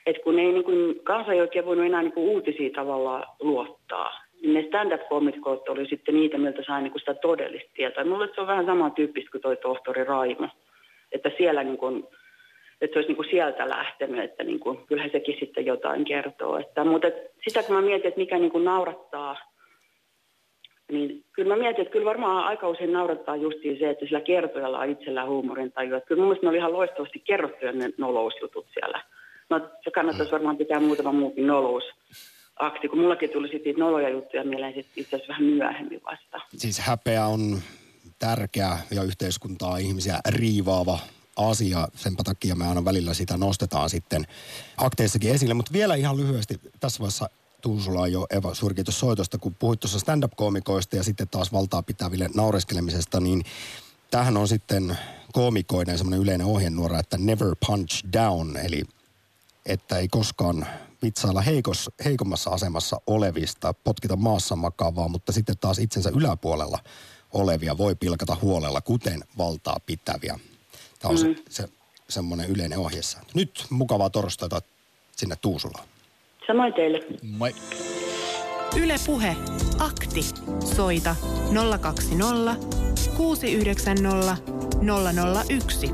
että kun ei niin kuin, kansa ei oikein voinut enää niin uutisia tavallaan luottaa, niin ne stand-up-komikot oli sitten niitä, miltä sai niin sitä todellista tietoa. Mulle se on vähän samantyyppistä kuin toi tohtori Raimo, että siellä niin kuin, että se olisi niin kuin sieltä lähtenyt, että niin kuin, kyllähän sekin sitten jotain kertoo. Että, mutta et sitä kun mä mietin, että mikä niin kuin naurattaa, niin kyllä mä mietin, että kyllä varmaan aika usein naurattaa justiin se, että sillä kertojalla on itsellään huumorin tajua. Että kyllä mun mielestä ne oli ihan loistavasti kerrottuja ne nolousjutut siellä. No se kannattaisi varmaan pitää muutama muukin nolous akti, kun mullakin tuli sitten noloja juttuja mieleen sit itse asiassa vähän myöhemmin vasta. Siis häpeä on tärkeä ja yhteiskuntaa ihmisiä riivaava asia. Sen takia me aina välillä sitä nostetaan sitten akteissakin esille. Mutta vielä ihan lyhyesti tässä vaiheessa Tuusula jo Eva suuri kiitos soitosta, kun puhuit tuossa stand-up-koomikoista ja sitten taas valtaa pitäville naureskelemisesta, niin tähän on sitten koomikoiden semmoinen yleinen ohjenuora, että never punch down, eli että ei koskaan vitsailla heikos, heikommassa asemassa olevista, potkita maassa makaavaa, mutta sitten taas itsensä yläpuolella olevia voi pilkata huolella, kuten valtaa pitäviä. Tämä on mm. se, se semmoinen yleinen ohjesääntö. Nyt mukavaa torstaita sinne Tuusulaan. Samoin teille. Moi. Yle Puhe. Akti. Soita 020 690 001.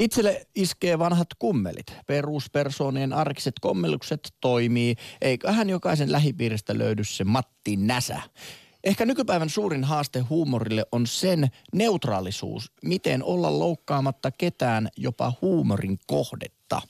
Itselle iskee vanhat kummelit. Peruspersoonien arkiset kommellukset toimii. Eiköhän jokaisen lähipiiristä löydy se Matti Näsä. Ehkä nykypäivän suurin haaste huumorille on sen neutraalisuus. Miten olla loukkaamatta ketään jopa huumorin kohdetta.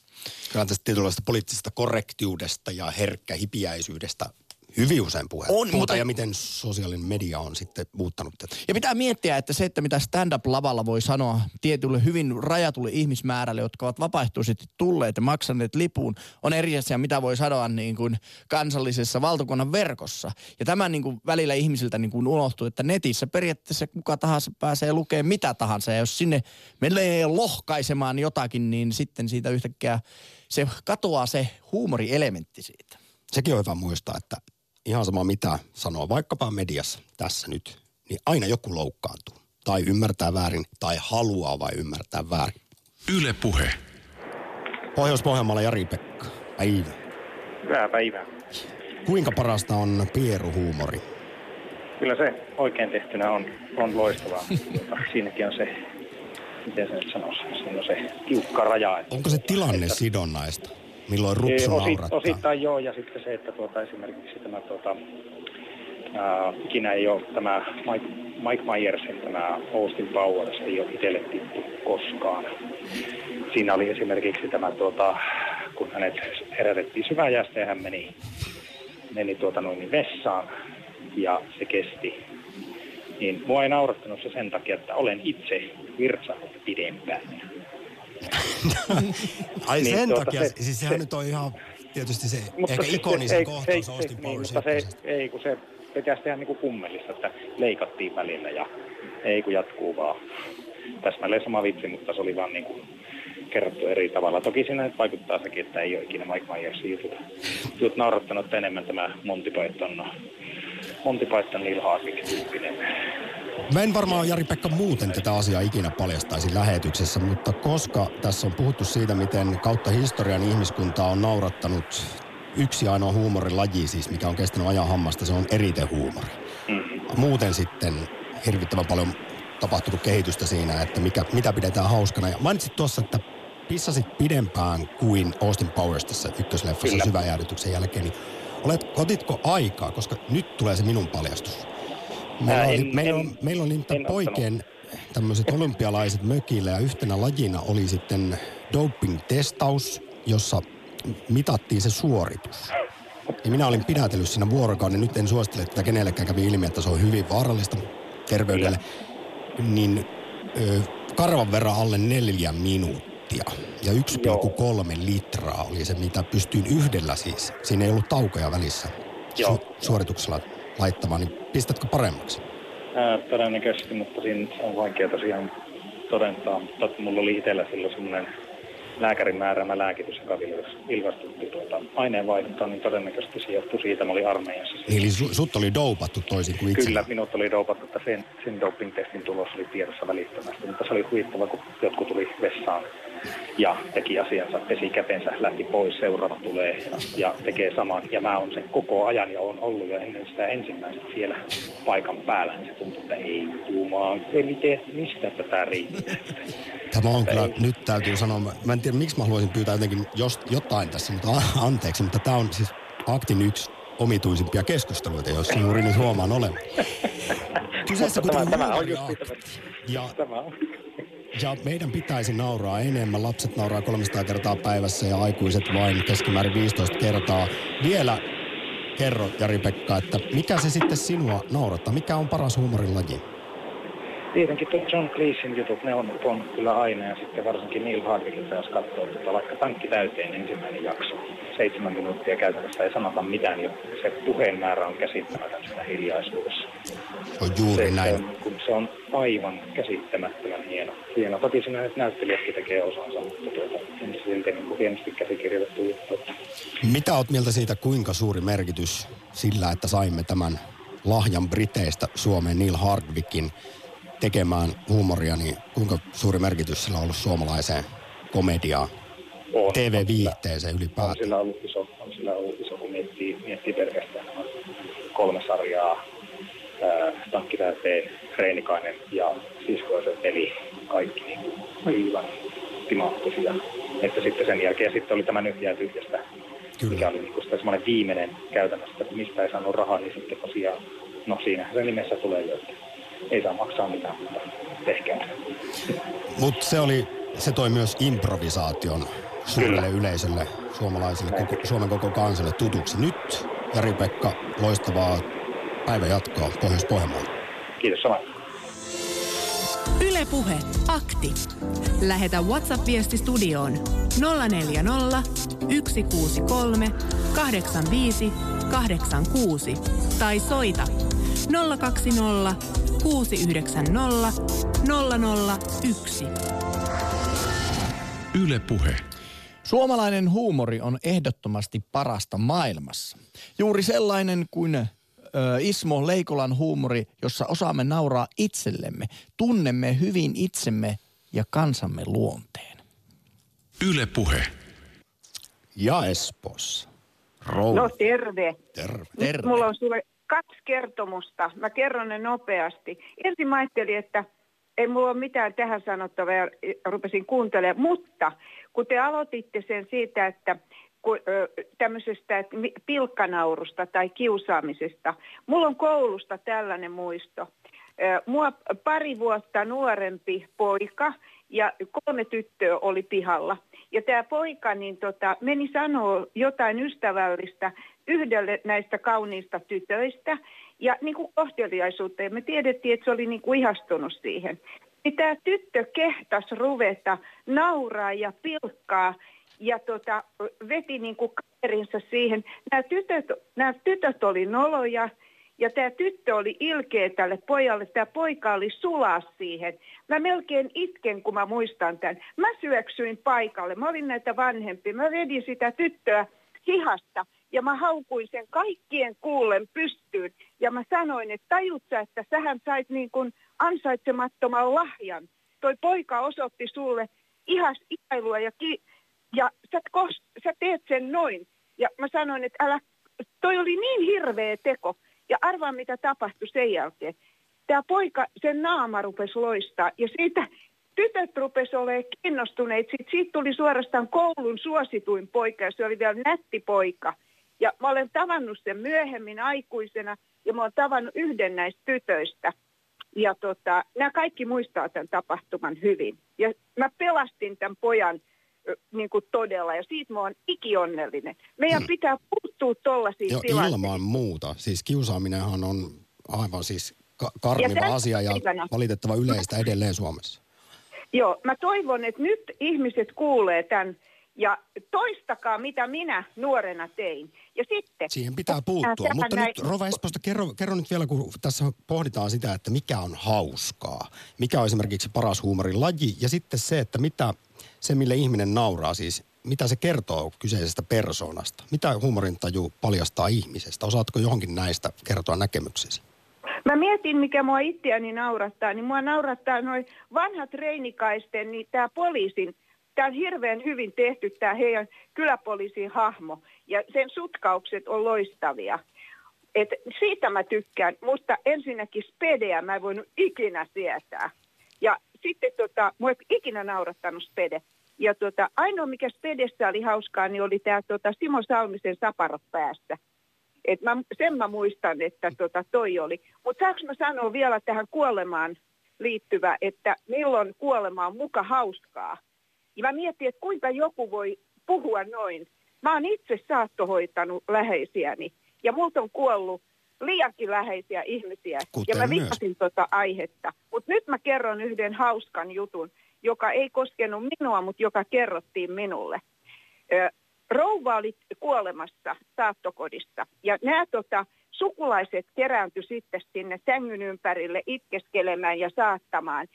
Kyllä tästä tietynlaista poliittisesta korrektiudesta ja herkkähipiäisyydestä hyvin usein puhe. On, Puhutaan mutta- ja miten sosiaalinen media on sitten muuttanut tätä. Ja pitää miettiä, että se, että mitä stand-up-lavalla voi sanoa tietylle hyvin rajatulle ihmismäärälle, jotka ovat vapaaehtoisesti tulleet ja maksaneet lipun, on eri asia, mitä voi sanoa niin kuin kansallisessa valtakunnan verkossa. Ja tämän niin kuin välillä ihmisiltä niin kuin unohtuu, että netissä periaatteessa kuka tahansa pääsee lukemaan mitä tahansa. Ja jos sinne menee lohkaisemaan jotakin, niin sitten siitä yhtäkkiä se katoaa se huumorielementti siitä. Sekin on hyvä muistaa, että ihan sama mitä sanoo, vaikkapa mediassa tässä nyt, niin aina joku loukkaantuu. Tai ymmärtää väärin, tai haluaa vai ymmärtää väärin. Yle Puhe. Pohjois-Pohjanmaalla Jari-Pekka. Päivä. Hyvää päivää. Kuinka parasta on pieruhuumori? Kyllä se oikein tehtynä on, on loistavaa. Siinäkin on se miten se nyt sanoisi, siinä on se tiukka raja. Onko se tilanne sidonnaista? Milloin rupsu osi, osittain joo, ja sitten se, että tuota, esimerkiksi tämä tuota, ää, ikinä ei ole tämä Mike, Mike Myersin tämä Austin Powers ei ole itselle tippu koskaan. Siinä oli esimerkiksi tämä, tuota, kun hänet herätettiin syväjästä ja hän meni, meni tuota noin niin vessaan ja se kesti. Niin mua ei naurattanut se sen takia, että olen itse virtsannut pidempään. Ai Niin, sen tuota, takia, se- siis sehän se- nyt on ihan tietysti se Mutta ehkä sitten ikonisin ei- kohtaus ei- Austin niin, mutta se, ei, kun se pitäisi tehdä niin kuin kummellista, että leikattiin välillä ja ei kun jatkuu vaan. Täsmälleen sama vitsi, mutta se oli vaan niin kuin kerrottu eri tavalla. Toki siinä nyt vaikuttaa sekin, että ei ole ikinä Mike Myersin jutut, jutut naurattanut enemmän tämä Monty Python, Monty Python Neil Harvik-tyyppinen. Mä en varmaan Jari-Pekka muuten tätä asiaa ikinä paljastaisi lähetyksessä, mutta koska tässä on puhuttu siitä, miten kautta historian ihmiskuntaa on naurattanut yksi ainoa huumorilaji, siis mikä on kestänyt ajan hammasta, se on eritehuumori. Muuten sitten hirvittävän paljon tapahtunut kehitystä siinä, että mikä, mitä pidetään hauskana. Ja mainitsit tuossa, että pissasit pidempään kuin Austin Powers tässä ykkösleffassa syväjäädytyksen jälkeen, niin olet, otitko aikaa, koska nyt tulee se minun paljastus. Meillä, oli, en- meillä, en- on, meillä en poikien tämmöiset olympialaiset mökillä ja yhtenä lajina oli sitten doping-testaus, jossa mitattiin se suoritus. Ja minä olin pidätellyt siinä vuorokauden, nyt en suosittele tätä kenellekään kävi ilmi, että se on hyvin vaarallista terveydelle. Niin ö, karvan verran alle neljä minuuttia ja 1,3 litraa oli se, mitä pystyin yhdellä siis. Siinä ei ollut taukoja välissä Joo. su- suorituksella laittamaan, niin pistätkö paremmaksi? Ää, todennäköisesti, mutta siinä on vaikea tosiaan todentaa. Mutta mulla oli itsellä silloin semmoinen lääkärin määräämä lääkitys, joka vilkastutti tuota aineenvaihduntaa, niin todennäköisesti se johtui siitä. Mä olin armeijassa. Niin, eli su- sut oli doupattu toisin kuin itse. Kyllä, minut oli dopattu, että sen, sen doping-testin tulos oli tiedossa välittömästi, mutta se oli huvittava, kun jotkut tuli vessaan ja teki asiansa, pesi kätensä, lähti pois, seuraava tulee ja, ja tekee saman. Ja mä oon sen koko ajan ja on ollut jo ennen sitä ensimmäistä siellä paikan päällä, niin se tuntui, että ei jumaa, ei miten, mistä tätä riittää. Tämä on kyllä, Ei. nyt täytyy sanoa, mä- mä en tiedä miksi mä haluaisin pyytää jotenkin jos, jotain tässä, mutta anteeksi, mutta tämä on siis Aktin yksi omituisimpia keskusteluita, joissa juuri nyt huomaan olevan. Kyseessä tämä, tämä on just Ja, tämä on. Ja meidän pitäisi nauraa enemmän. Lapset nauraa 300 kertaa päivässä ja aikuiset vain keskimäärin 15 kertaa. Vielä kerro, Jari-Pekka, että mikä se sitten sinua naurattaa? Mikä on paras huumorin laji? Tietenkin tuo John Cleesein jutut, ne on, on kyllä aina ja sitten varsinkin Neil Hardwickilta, jos katsoo tuota, vaikka tankki täyteen ensimmäinen jakso, seitsemän minuuttia käytännössä ei sanota mitään, jo se puheen määrä on käsittämätön sitä hiljaisuudessa. On juuri se, näin. On, kun se on aivan käsittämättömän hieno. hieno. Toki siinä nyt näyttelijätkin tekee osansa, mutta tuota, silti niin hienosti käsikirjoitettu juttu. että Mitä oot mieltä siitä, kuinka suuri merkitys sillä, että saimme tämän lahjan Briteistä Suomeen Neil Hardwickin tekemään huumoria, niin kuinka suuri merkitys sillä on ollut suomalaiseen komediaan, On, TV-viihteeseen on ylipäätään? sillä ollut iso, on sillä ollut iso kun miettii, miettii pelkästään kolme sarjaa, Tankki täyteen, Reinikainen ja Siskoisen peli, kaikki niin aivan timaattisia. Että sitten sen jälkeen sitten oli tämä nyt jää tyhjästä, Kyllä. mikä oli niin kuin semmoinen viimeinen käytännössä, että mistä ei saanut rahaa, niin sitten tosiaan, no siinä se nimessä tulee että ei saa maksaa mitään, mutta tehkää. Mutta se oli, se toi myös improvisaation suurelle Kyllä. yleisölle, suomalaisille, koko, Suomen koko kansalle tutuksi. Nyt Jari-Pekka, loistavaa päivänjatkoa Pohjois-Pohjanmaalta. Kiitos samoin. Yle Puhe. Akti. Lähetä WhatsApp-viesti studioon 040 163 85 86 tai soita 020 690 001. Yle Puhe. Suomalainen huumori on ehdottomasti parasta maailmassa. Juuri sellainen kuin ö, Ismo Leikolan huumori, jossa osaamme nauraa itsellemme, tunnemme hyvin itsemme ja kansamme luonteen. Yle Puhe. Ja Espoossa. Rouva, No terve. terve. Terve. Mulla on sulle kaksi kertomusta. Mä kerron ne nopeasti. Ensin mä ajattelin, että, ei mulla ole mitään tähän sanottavaa ja rupesin kuuntelemaan, mutta kun te aloititte sen siitä, että tämmöisestä pilkkanaurusta tai kiusaamisesta. Mulla on koulusta tällainen muisto. Mua pari vuotta nuorempi poika ja kolme tyttöä oli pihalla. Ja tämä poika niin tota, meni sanoa jotain ystävällistä yhdelle näistä kauniista tytöistä ja niin kuin kohteliaisuutta. Ja me tiedettiin, että se oli niin kuin ihastunut siihen. Niin tämä tyttö kehtas ruveta nauraa ja pilkkaa ja tota, veti niin kuin kaverinsa siihen. Nämä tytöt, nämä tytöt oli noloja ja tämä tyttö oli ilkeä tälle pojalle. Tämä poika oli sulaa siihen. Mä melkein itken, kun mä muistan tämän. Mä syöksyin paikalle. Mä olin näitä vanhempia. Mä vedin sitä tyttöä hihasta ja mä haukuin sen kaikkien kuulen pystyyn. Ja mä sanoin, että tajut sä, että sähän sait niin kuin ansaitsemattoman lahjan. Toi poika osoitti sulle ihas ihailua ja, ki- ja sä, kos- sä teet sen noin. Ja mä sanoin, että älä, toi oli niin hirveä teko. Ja arvaa, mitä tapahtui sen jälkeen. Tämä poika, sen naama rupesi loistaa ja siitä tytöt rupesi olemaan kiinnostuneet. Siitä, siitä tuli suorastaan koulun suosituin poika ja se oli vielä nätti poika. Ja mä olen tavannut sen myöhemmin aikuisena ja mä olen tavannut yhden näistä tytöistä. Ja tota, nämä kaikki muistaa tämän tapahtuman hyvin. Ja mä pelastin tämän pojan niin kuin todella ja siitä mä oon ikionnellinen. Meidän pitää puuttua tollaisiin Jo, tilanteisiin. ilman muuta. Siis kiusaaminenhan on aivan siis ka- karmiva tänä asia ja päivänä- valitettava yleistä edelleen Suomessa. Joo, mä toivon, että nyt ihmiset kuulee tämän ja toistakaa, mitä minä nuorena tein. Ja sitten... Siihen pitää puuttua. Mutta näin- nyt Rova Esposta, kerro, kerro nyt vielä, kun tässä pohditaan sitä, että mikä on hauskaa. Mikä on esimerkiksi paras huumorin laji ja sitten se, että mitä se, mille ihminen nauraa siis, mitä se kertoo kyseisestä persoonasta. Mitä huumorintaju paljastaa ihmisestä? Osaatko johonkin näistä kertoa näkemyksesi? Mä mietin, mikä mua itseäni naurattaa, niin mua naurattaa noin vanhat reinikaisten, niin tämä poliisin, tämä on hirveän hyvin tehty tämä heidän kyläpoliisin hahmo. Ja sen sutkaukset on loistavia. Et siitä mä tykkään, mutta ensinnäkin spedeä mä en voinut ikinä sietää. Ja sitten tota, mua ei ikinä naurattanut spede. Ja tota, ainoa mikä spedessä oli hauskaa, niin oli tämä tota, Simo Salmisen saparot päässä. Et mä, sen mä muistan, että tota, toi oli. Mutta saanko mä sanoa vielä tähän kuolemaan liittyvä, että milloin kuolema on muka hauskaa. Ja mä mietin, että kuinka joku voi puhua noin. Mä oon itse saattohoitanut läheisiäni ja multa on kuollut liiankin läheisiä ihmisiä. Kuten ja mä vihasin tota aihetta. Mutta nyt mä kerron yhden hauskan jutun, joka ei koskenut minua, mutta joka kerrottiin minulle. Ö, rouva oli kuolemassa saattokodissa ja nämä tota, sukulaiset kerääntyi sitten sinne sängyn ympärille itkeskelemään ja saattamaan.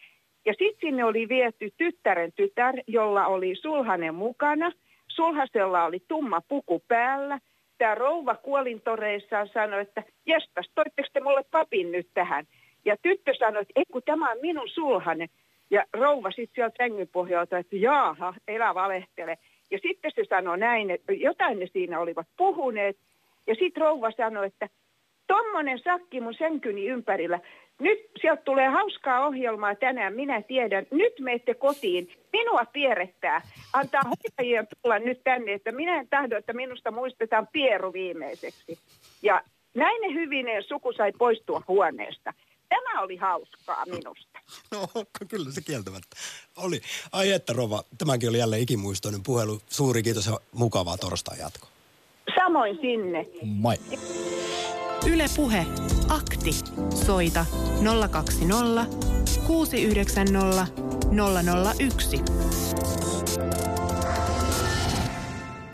Ja sitten sinne oli viety tyttären tytär, jolla oli sulhanen mukana. Sulhasella oli tumma puku päällä. Tämä rouva kuolintoreissaan sanoi, että jestas, toitteko te mulle papin nyt tähän? Ja tyttö sanoi, että ei kun tämä on minun sulhanen. Ja rouva sitten sieltä sängyn pohjalta, että jaaha, elä valehtele. Ja sitten se sanoi näin, että jotain ne siinä olivat puhuneet. Ja sitten rouva sanoi, että tommonen sakki mun sänkyni ympärillä. Nyt sieltä tulee hauskaa ohjelmaa tänään, minä tiedän. Nyt menette kotiin. Minua pierrettää. Antaa hoitajien tulla nyt tänne, että minä en tahdo, että minusta muistetaan pieru viimeiseksi. Ja näin ne hyvinen suku sai poistua huoneesta. Tämä oli hauskaa minusta. No, kyllä se kieltämättä oli. Ai että Rova, tämäkin oli jälleen ikimuistoinen puhelu. Suuri kiitos ja mukavaa torstai jatkoa. Samoin sinne. Moi. Yle Puhe. Akti. Soita 020 690 001.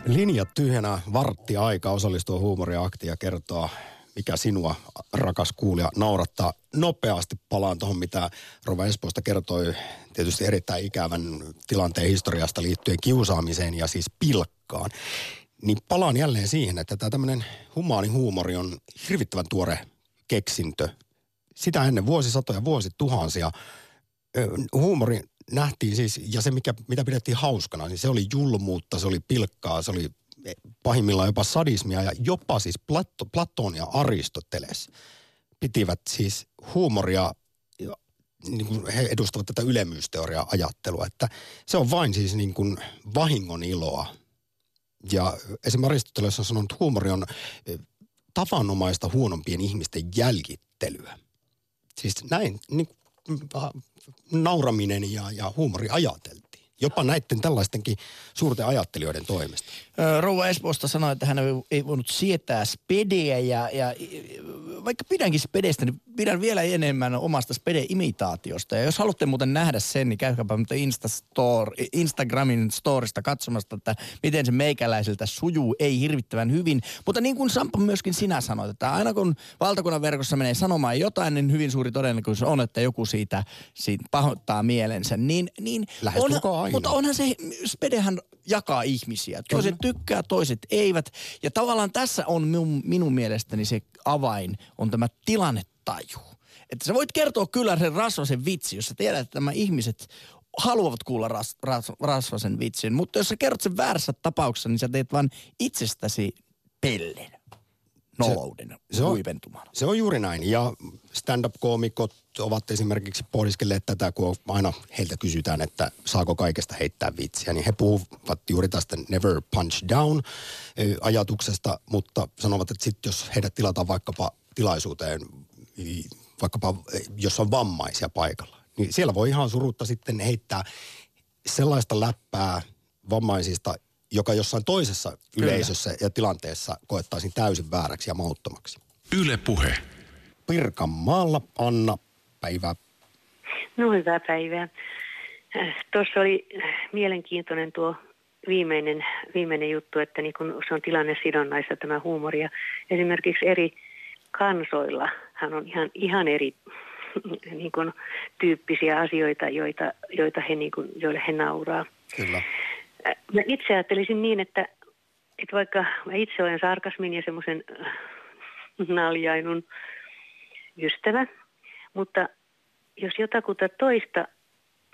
Linjat tyhjänä vartti aika osallistua huumoriaktiin ja kertoa, mikä sinua, rakas kuulija, naurattaa. Nopeasti palaan tuohon, mitä Rova Espoosta kertoi tietysti erittäin ikävän tilanteen historiasta liittyen kiusaamiseen ja siis pilkkaan. Niin palaan jälleen siihen, että tämä tämmöinen humaani huumori on hirvittävän tuore keksintö. Sitä ennen vuosisatoja, vuosituhansia huumori nähtiin siis, ja se mikä, mitä pidettiin hauskana, niin se oli julmuutta, se oli pilkkaa, se oli eh, pahimmillaan jopa sadismia ja jopa siis Plato, Platon ja Aristoteles pitivät siis huumoria niin kuin he edustavat tätä ylemmyysteoriaa ajattelua, että se on vain siis niin kuin vahingon iloa. Ja esimerkiksi Aristoteles on sanonut, että huumori on eh, tavanomaista huonompien ihmisten jäljittelyä. Siis näin niin kuin, nauraminen ja, ja huumori ajateltiin. Jopa näiden tällaistenkin suurten ajattelijoiden toimesta. Rouva Espoosta sanoi, että hän ei- voinut sietää spedeä ja, ja vaikka pidänkin spedestä, niin pidän vielä enemmän omasta spede-imitaatiosta. Ja jos haluatte muuten nähdä sen, niin käykääpä Insta store, Instagramin storista katsomasta, että miten se meikäläiseltä sujuu, ei hirvittävän hyvin. Mutta niin kuin Sampo myöskin sinä sanoit, että aina kun valtakunnan verkossa menee sanomaan jotain, niin hyvin suuri todennäköisyys on, että joku siitä, siitä pahoittaa mielensä. Niin, niin onhan- aina. Mutta onhan se, spedehän jakaa ihmisiä. Toiset tykkää, toiset eivät. Ja tavallaan tässä on minun, minun mielestäni se avain, on tämä tilannetaju. Että sä voit kertoa kyllä sen rasvasen vitsi, jos sä tiedät, että nämä ihmiset haluavat kuulla ras, ras, rasvasen vitsin. Mutta jos sä kerrot sen väärässä tapauksessa, niin sä teet vain itsestäsi pellen. Nolouden, se on- huipentumana. Se on juuri näin. Ja stand-up-koomikot ovat esimerkiksi pohdiskelleet tätä, kun aina heiltä kysytään, että saako kaikesta heittää vitsiä. Niin he puhuvat juuri tästä never punch down ajatuksesta, mutta sanovat, että sitten jos heidät tilataan vaikkapa tilaisuuteen, vaikkapa jos on vammaisia paikalla, niin siellä voi ihan surutta sitten heittää sellaista läppää vammaisista, joka jossain toisessa yleisössä ja tilanteessa koettaisiin täysin vääräksi ja mauttomaksi. Yle Puhe. Pirkanmaalla Anna, päivää. No hyvää päivää. Tuossa oli mielenkiintoinen tuo viimeinen, viimeinen juttu, että niin kun se on tilannesidonnaista tämä huumori. Ja esimerkiksi eri kansoilla hän on ihan, ihan eri niin kun, tyyppisiä asioita, joita, joita he, niin kun, joille he nauraa. Kyllä. Mä itse ajattelisin niin, että, että vaikka mä itse olen sarkasmin ja semmoisen äh, naljainun ystävä, mutta jos jotakuta toista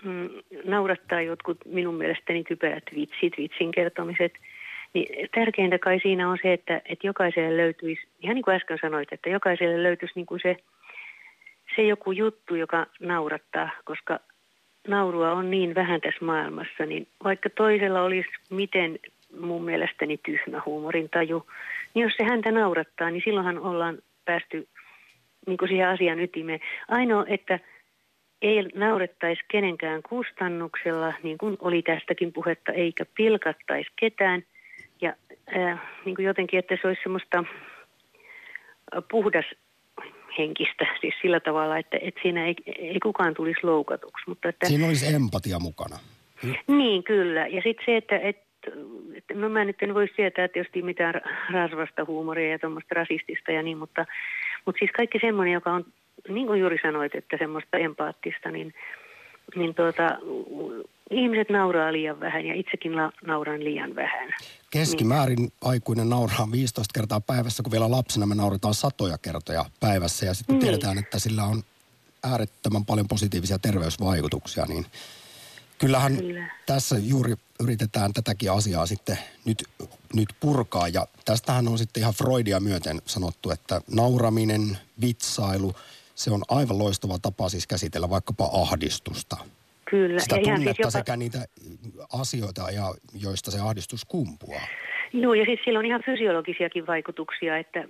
mm, naurattaa jotkut minun mielestäni typerät vitsit, vitsin kertomiset, niin tärkeintä kai siinä on se, että, että jokaiselle löytyisi, ihan niin kuin äsken sanoit, että jokaiselle löytyisi niin kuin se, se joku juttu, joka naurattaa, koska naurua on niin vähän tässä maailmassa, niin vaikka toisella olisi miten mun mielestäni tyhmä huumorintaju, niin jos se häntä naurattaa, niin silloinhan ollaan päästy niin kuin siihen asian ytimeen. Ainoa, että ei naurettaisi kenenkään kustannuksella, niin kuin oli tästäkin puhetta, eikä pilkattaisi ketään. Ja äh, niin kuin jotenkin, että se olisi semmoista puhdas henkistä, siis sillä tavalla, että, että siinä ei, ei kukaan tulisi loukatuksi. Mutta että, Siinä olisi empatia mukana. niin, kyllä. Ja sitten se, että, että, että no mä nyt en voi sietää tietysti mitään ra- rasvasta huumoria ja tuommoista rasistista ja niin, mutta, mutta siis kaikki semmoinen, joka on, niin kuin juuri sanoit, että semmoista empaattista, niin, niin tuota, ihmiset nauraa liian vähän ja itsekin la- nauran liian vähän. Keskimäärin aikuinen nauraa 15 kertaa päivässä, kun vielä lapsena me naurataan satoja kertoja päivässä. Ja sitten Niin. tiedetään, että sillä on äärettömän paljon positiivisia terveysvaikutuksia, niin kyllähän Kyllä. tässä juuri yritetään tätäkin asiaa sitten nyt, nyt purkaa. Ja tästähän on sitten ihan Freudia myöten sanottu, että nauraminen, vitsailu, se on aivan loistava tapa siis käsitellä vaikkapa ahdistusta. Kyllä. Sitä ja tunnetta siis jopa- sekä niitä asioita, ja, joista se ahdistus kumpuaa. Joo, ja siis sillä on ihan fysiologisiakin vaikutuksia, että,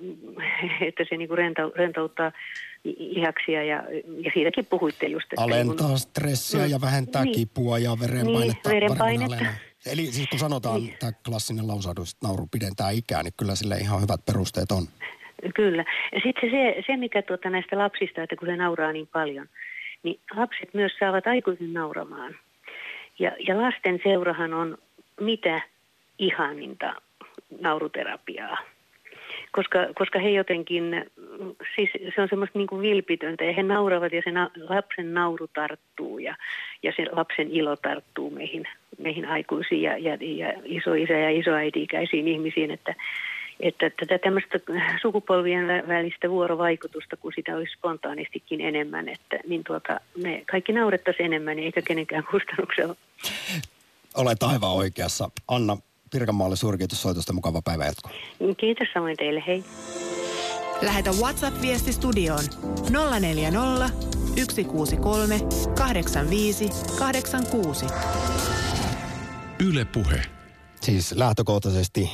että se niinku renta, rentouttaa lihaksia ja, ja siitäkin puhuitte just. Että Alentaa niinku- stressiä Mm, ja vähentää niin. kipua ja verenpainetta. Niin, verenpainetta. verenpaine alenee. Eli siis kun sanotaan niin. tämä klassinen lausahdus, että nauru pidentää ikää, niin kyllä sille ihan hyvät perusteet on. Kyllä. Ja sitten se, se, mikä tuota näistä lapsista, että kun se nauraa niin paljon, niin lapset myös saavat aikuisen nauramaan. Ja, ja lasten seurahan on mitä ihaninta nauruterapiaa. Koska, koska he jotenkin, siis se on semmoista niin kuin vilpitöntä ja he nauravat ja se na, lapsen nauru tarttuu ja, ja se lapsen ilo tarttuu meihin, meihin aikuisiin ja, ja, ja isoisä ja isoäiti-ikäisiin ihmisiin, että, että tätä tämmöistä sukupolvien vä- välistä vuorovaikutusta, kun sitä olisi spontaanistikin enemmän, että niin tuota, me kaikki naurettaisiin enemmän eikä kenenkään kustannuksella. Olet aivan oikeassa. Anna Pirkanmaalle suuri kiitos soitosta mukava päivä jatkoa. Kiitos samoin teille, hei. Lähetä WhatsApp-viesti studioon 040 163 85 86. Yle Puhe. Siis lähtökohtaisesti,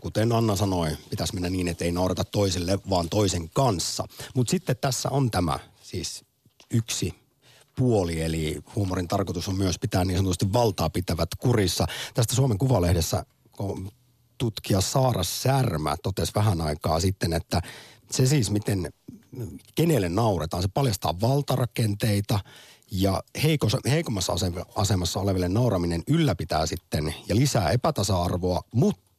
kuten Anna sanoi, pitäisi mennä niin, että ei naurata toiselle, vaan toisen kanssa. Mutta sitten tässä on tämä siis yksi puoli, eli huumorin tarkoitus on myös pitää niin sanotusti valtaa pitävät kurissa. Tästä Suomen Kuvalehdessä tutkija Saara Särmä totesi vähän aikaa sitten, että se siis miten, kenelle nauretaan, se paljastaa valtarakenteita ja heikos, heikommassa ase- asemassa oleville nauraminen ylläpitää sitten ja lisää epätasa-arvoa, mutta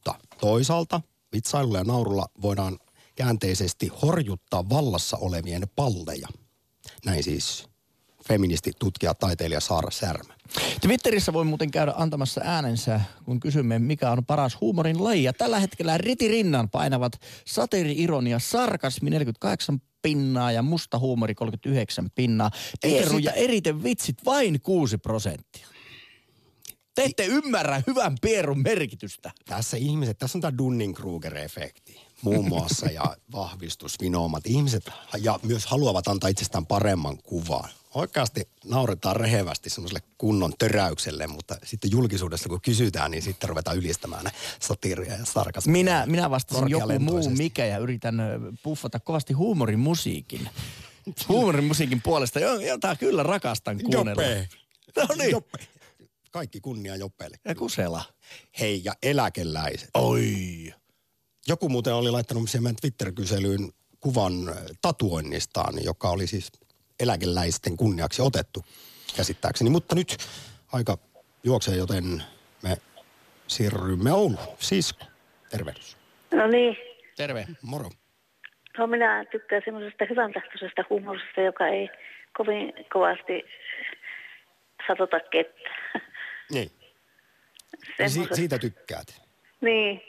toisaalta vitsailulla ja naurulla voidaan käänteisesti horjuttaa vallassa olevien palleja. Näin siis feministi, tutkija, taiteilija Saara Särmä. Twitterissä voi muuten käydä antamassa äänensä, kun kysymme, mikä on paras huumorin laji. Ja tällä hetkellä riti rinnan painavat satiri, ironia, sarkasmi 48 pinnaa ja musta huumori 39 pinnaa. Pieru ja eriten vitsit vain 6 prosenttia. Te ette ymmärrä hyvän pierun merkitystä. Tässä ihmiset, tässä on tämä Dunning-Kruger-efekti muun muassa ja vahvistusvinoomat. Ihmiset ja myös haluavat antaa itsestään paremman kuvan. Oikeasti nauretaan rehevästi semmoiselle kunnon töräykselle, mutta sitten julkisuudessa kun kysytään, niin sitten ruvetaan ylistämään satiria ja sarkasmia. Minä, minä vastasin joku muu mikä ja yritän puffata kovasti huumorimusiikin. Huumorimusiikin puolesta, jo- jota kyllä rakastan kuunnella. Jope. No niin. Jope. Kaikki kunnia Jopeelle. Ja Kusela. Hei, ja eläkeläiset. Oi. Joku muuten oli laittanut siihen meidän Twitter-kyselyyn kuvan äh, tatuoinnistaan, joka oli siis eläkeläisten kunniaksi otettu käsittääkseni. Mutta nyt aika juoksee, joten me siirrymme Ouluun. Sisko, tervehdys. No niin, Terve. Moro. no minä tykkään semmoisesta hyvän tahtoisesta huumorista, joka ei kovin kovasti satota ketään. Niin. Niin si- siitä tykkäät. Niin,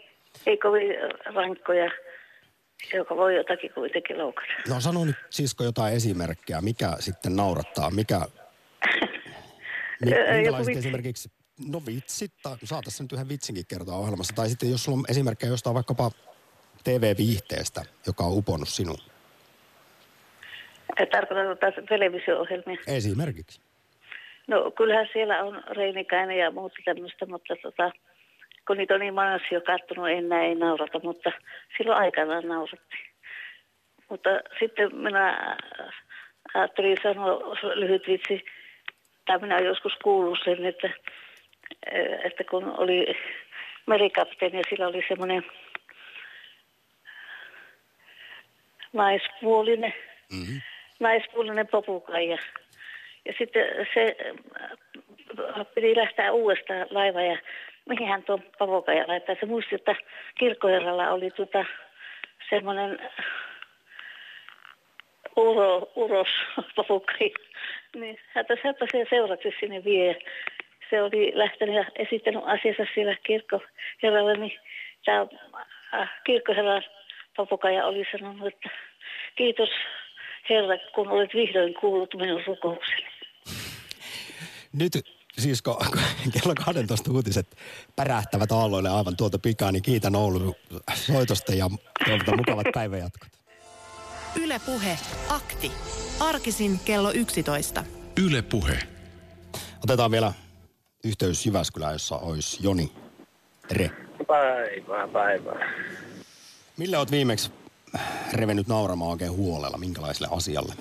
ei kovin rankkoja, joka voi jotakin kuitenkin loukata. No sano nyt Sisko jotain esimerkkejä, mikä sitten naurattaa, mikä... Joku minkälaiset esimerkiksi, no vitsit, tai saataisiin nyt yhden vitsinkin kertoa ohjelmassa. Tai sitten jos sulla on esimerkkejä jostain vaikkapa TV-viihteestä, joka on uponnut sinuun. Ja Tarkoitan taas televisio-ohjelmia. Esimerkiksi. No kyllähän siellä on Reinikäinen ja muuta tämmöistä, mutta tota, kun niitä on niin monesti jo kattonut, enää ei naurata, mutta silloin aikanaan naurattiin. Mutta sitten minä ajattelin sanoa lyhyt vitsi, tai minä olen joskus kuullut sen, että, että kun oli merikapteeni ja sillä oli semmoinen naispuolinen, mm-hmm. naispuolinen popukaija. Ja sitten se äh, piti lähteä uudestaan laiva ja mihin hän tuon pavokaja laittaa. Se muisti, että kirkkoherralla oli tota semmoinen uro, uros pavokaja. Niin hän hänpä sen seuraksi sinne vie. Se oli lähtenyt ja esittänyt asiansa siellä kirkkoherralle, niin tämä äh, kirkkoherran papukaja oli sanonut, että kiitos Herra, kun olet vihdoin kuullut minun rukoukseni. Nyt Sisko, kello 12 uutiset pärähtävät aalloille aivan tuolta pikaa, niin kiitän Oulun soitosta ja toivotan mukavat päivänjatkot. Yle Puhe. Akti. Arkisin kello 11. Yle Puhe. Otetaan vielä yhteys Jyväskylään, jossa olisi Joni. Tere. Päivää, päivää. Mille oot viimeksi revennyt nauramaan oikein huolella? Minkälaiselle asialle?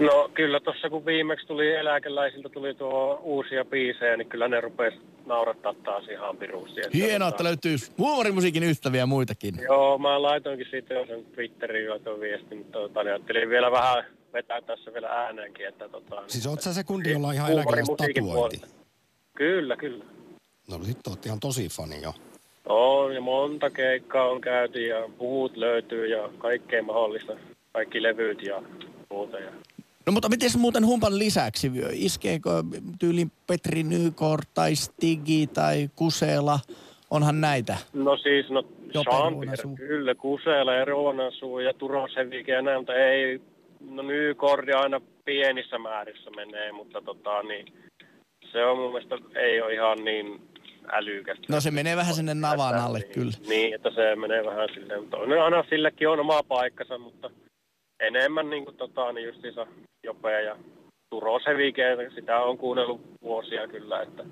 No kyllä tuossa kun viimeksi tuli eläkeläisiltä tuli tuo uusia biisejä, niin kyllä ne rupes naurattaa taas ihan. Että Hienoa, että tota- löytyy huumorimusiikin ystäviä muitakin. Joo, mä laitoinkin siitä jo sen Twitteriin jo tuon viesti, mutta tota, niin ajattelin vielä vähän vetää tässä vielä ääneenkin, että tota... Siis oot sä se kundi, jolla on ihan eläkeläistä puolesta. Kyllä, kyllä. No sit oot ihan tosi fani jo. On ja monta keikkaa on käyty ja puhut löytyy ja kaikkea mahdollista. Kaikki levyt ja muuta. Ja... No mutta miten muuten humpan lisäksi, iskeekö tyyliin Petri Nykort tai Stigi tai Kusela, onhan näitä? No siis, no Ruonasuu. kyllä, Kusela ja Ruonasuu ja Turo Sevike ja näin, mutta ei, no Nykordi aina pienissä määrissä menee, mutta tota niin, se on mun mielestä, ei ole ihan niin älykästä. No se menee vähän sinne navan alle kyllä. Niin, että se menee vähän silleen, mutta on, aina silläkin on oma paikkansa, mutta enemmän niin kuin, tota, niin justiinsa Jopea ja Turo Sevikeä, sitä on kuunnellut vuosia kyllä, että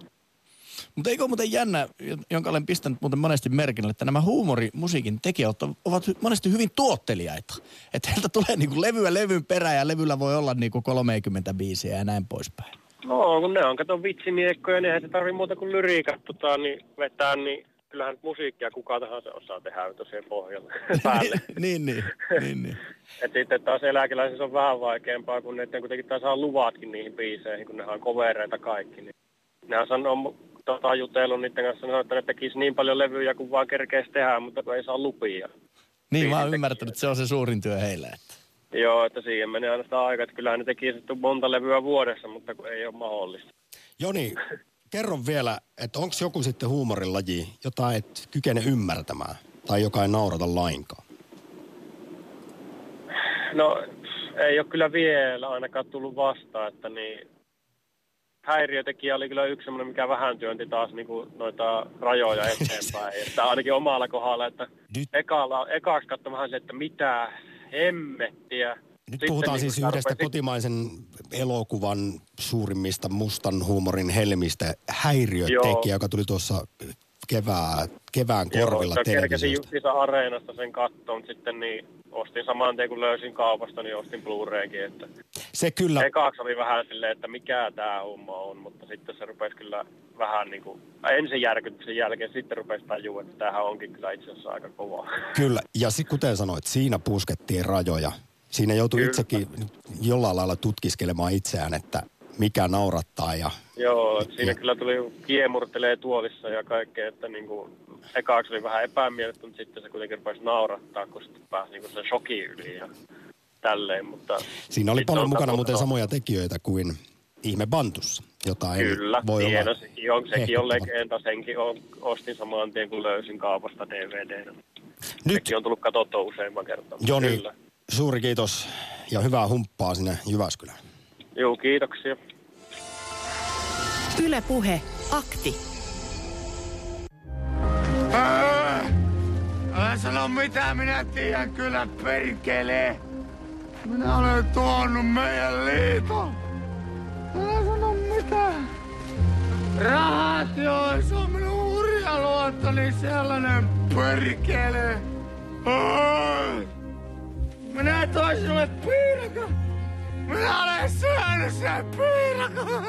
Mutta eikö ole muuten jännä, jonka olen pistänyt muuten monesti merkinnälle, että nämä huumorimusiikin tekijät ovat monesti hyvin tuottelijaita. Että heiltä tulee niinku levyä levyn perään ja levyllä voi olla niinku 30 biisiä ja näin poispäin. No, kun ne on, kato vitsimiekkoja, niin eihän se tarvi muuta kuin lyriikat tota, niin vetää, niin kyllähän nyt musiikkia kuka tahansa osaa tehdä tosiaan pohjalle päälle. niin, niin, niin, niin. Et sitten taas eläkeläisissä on vähän vaikeampaa, kun ne kuitenkin taas saa luvatkin niihin biiseihin, kun ne on kovereita kaikki. Niin. Nehän sanoo, tota, jutellut niiden kanssa, että ne tekisi niin paljon levyjä kuin vaan kerkeisi tehdä, mutta ei saa lupia. Niin, mä oon ymmärtänyt, että se on se suurin työ heille. Että. Joo, että siihen menee aina sitä aikaa, että kyllähän ne teki sitten monta levyä vuodessa, mutta kun ei ole mahdollista. Joni, kerro vielä, että onko joku sitten huumorilaji, jota et kykene ymmärtämään tai joka ei naurata lainkaan? No, ei ole kyllä vielä ainakaan tullut vastaan, että niin häiriötekijä oli kyllä yksi semmoinen, mikä vähän työnti taas niin kuin noita rajoja eteenpäin. että ainakin omalla kohdalla, että ekalla, ekaksi katsoi vähän se, että mitä hemmettiä. Nyt Sitten puhutaan niin siis yhdestä rupesi- kotimaisen elokuvan suurimmista mustan huumorin helmistä, häiriötekijä, joka tuli tuossa kevää, kevään korvilla Joo, kerkesin justiinsa areenasta sen kattoon, sitten niin ostin saman tien kun löysin kaupasta, niin ostin Blu-raykin, että Se kyllä, Ekaksi oli vähän silleen, että mikä tämä homma on, mutta sitten se rupesi kyllä vähän niin kuin, ensin järkytyksen jälkeen sitten rupesi tajua, että tämähän onkin kyllä itse asiassa aika kova. kyllä. Ja sit, kuten sanoit, siinä puskettiin rajoja. Siinä joutui Kyllä. itsekin jollain lailla tutkiskelemaan itseään, että mikä naurattaa ja Joo, siinä kyllä tuli kiemurtelee tuolissa ja kaikkea, että niin kuin, ekaksi oli vähän epämiellyttä, mutta sitten se kuitenkin rupesi naurattaa, kun sitten pääsi niin kuin sen shokin yli ja tälleen, mutta... Siinä oli paljon on mukana muuten samoja tekijöitä kuin Ihme Bantussa, jota en Kyllä, voi tiedän, olla on, sekin on legenda, senkin on, ostin saman tien kun löysin kaupasta DVD. Nyt Sekin on tullut katsottua useamman kertaa. Joni, Kyllä. Suuri kiitos ja hyvää humppaa sinne Jyväskylään. Joo, kiitoksia. Yle Puhe, akti. Älä sano mitä minä tiedän kyllä perkele. Minä olen tuonut meidän liiton. Älä sano mitä. Rahat joo, se on minun hurja luottoni sellainen perkele. Ai. Minä toin sinulle piirakan. Minä olen syönyt sen piirakan.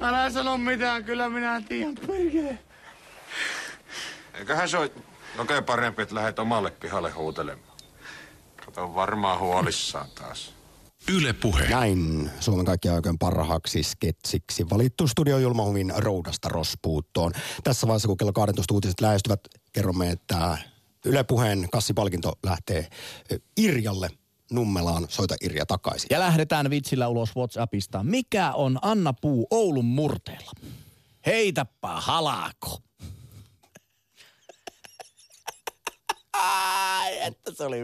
Älä sano mitään, kyllä minä tiedän perkele. Eiköhän se ole oikein parempi, että lähdet omalle pihalle huutelemaan. Kato varmaan huolissaan taas. Yle Puhe. Näin Suomen kaikkien aikojen parhaaksi sketsiksi valittu studio Julmahuvin roudasta rospuuttoon. Tässä vaiheessa, kun kello 12 uutiset lähestyvät, kerromme, että Yle Puheen kassipalkinto lähtee Irjalle Nummelaan. Soita Irja takaisin. Ja lähdetään vitsillä ulos WhatsAppista. Mikä on Anna Puu Oulun murteella? Heitäpä halako. Ai, että se oli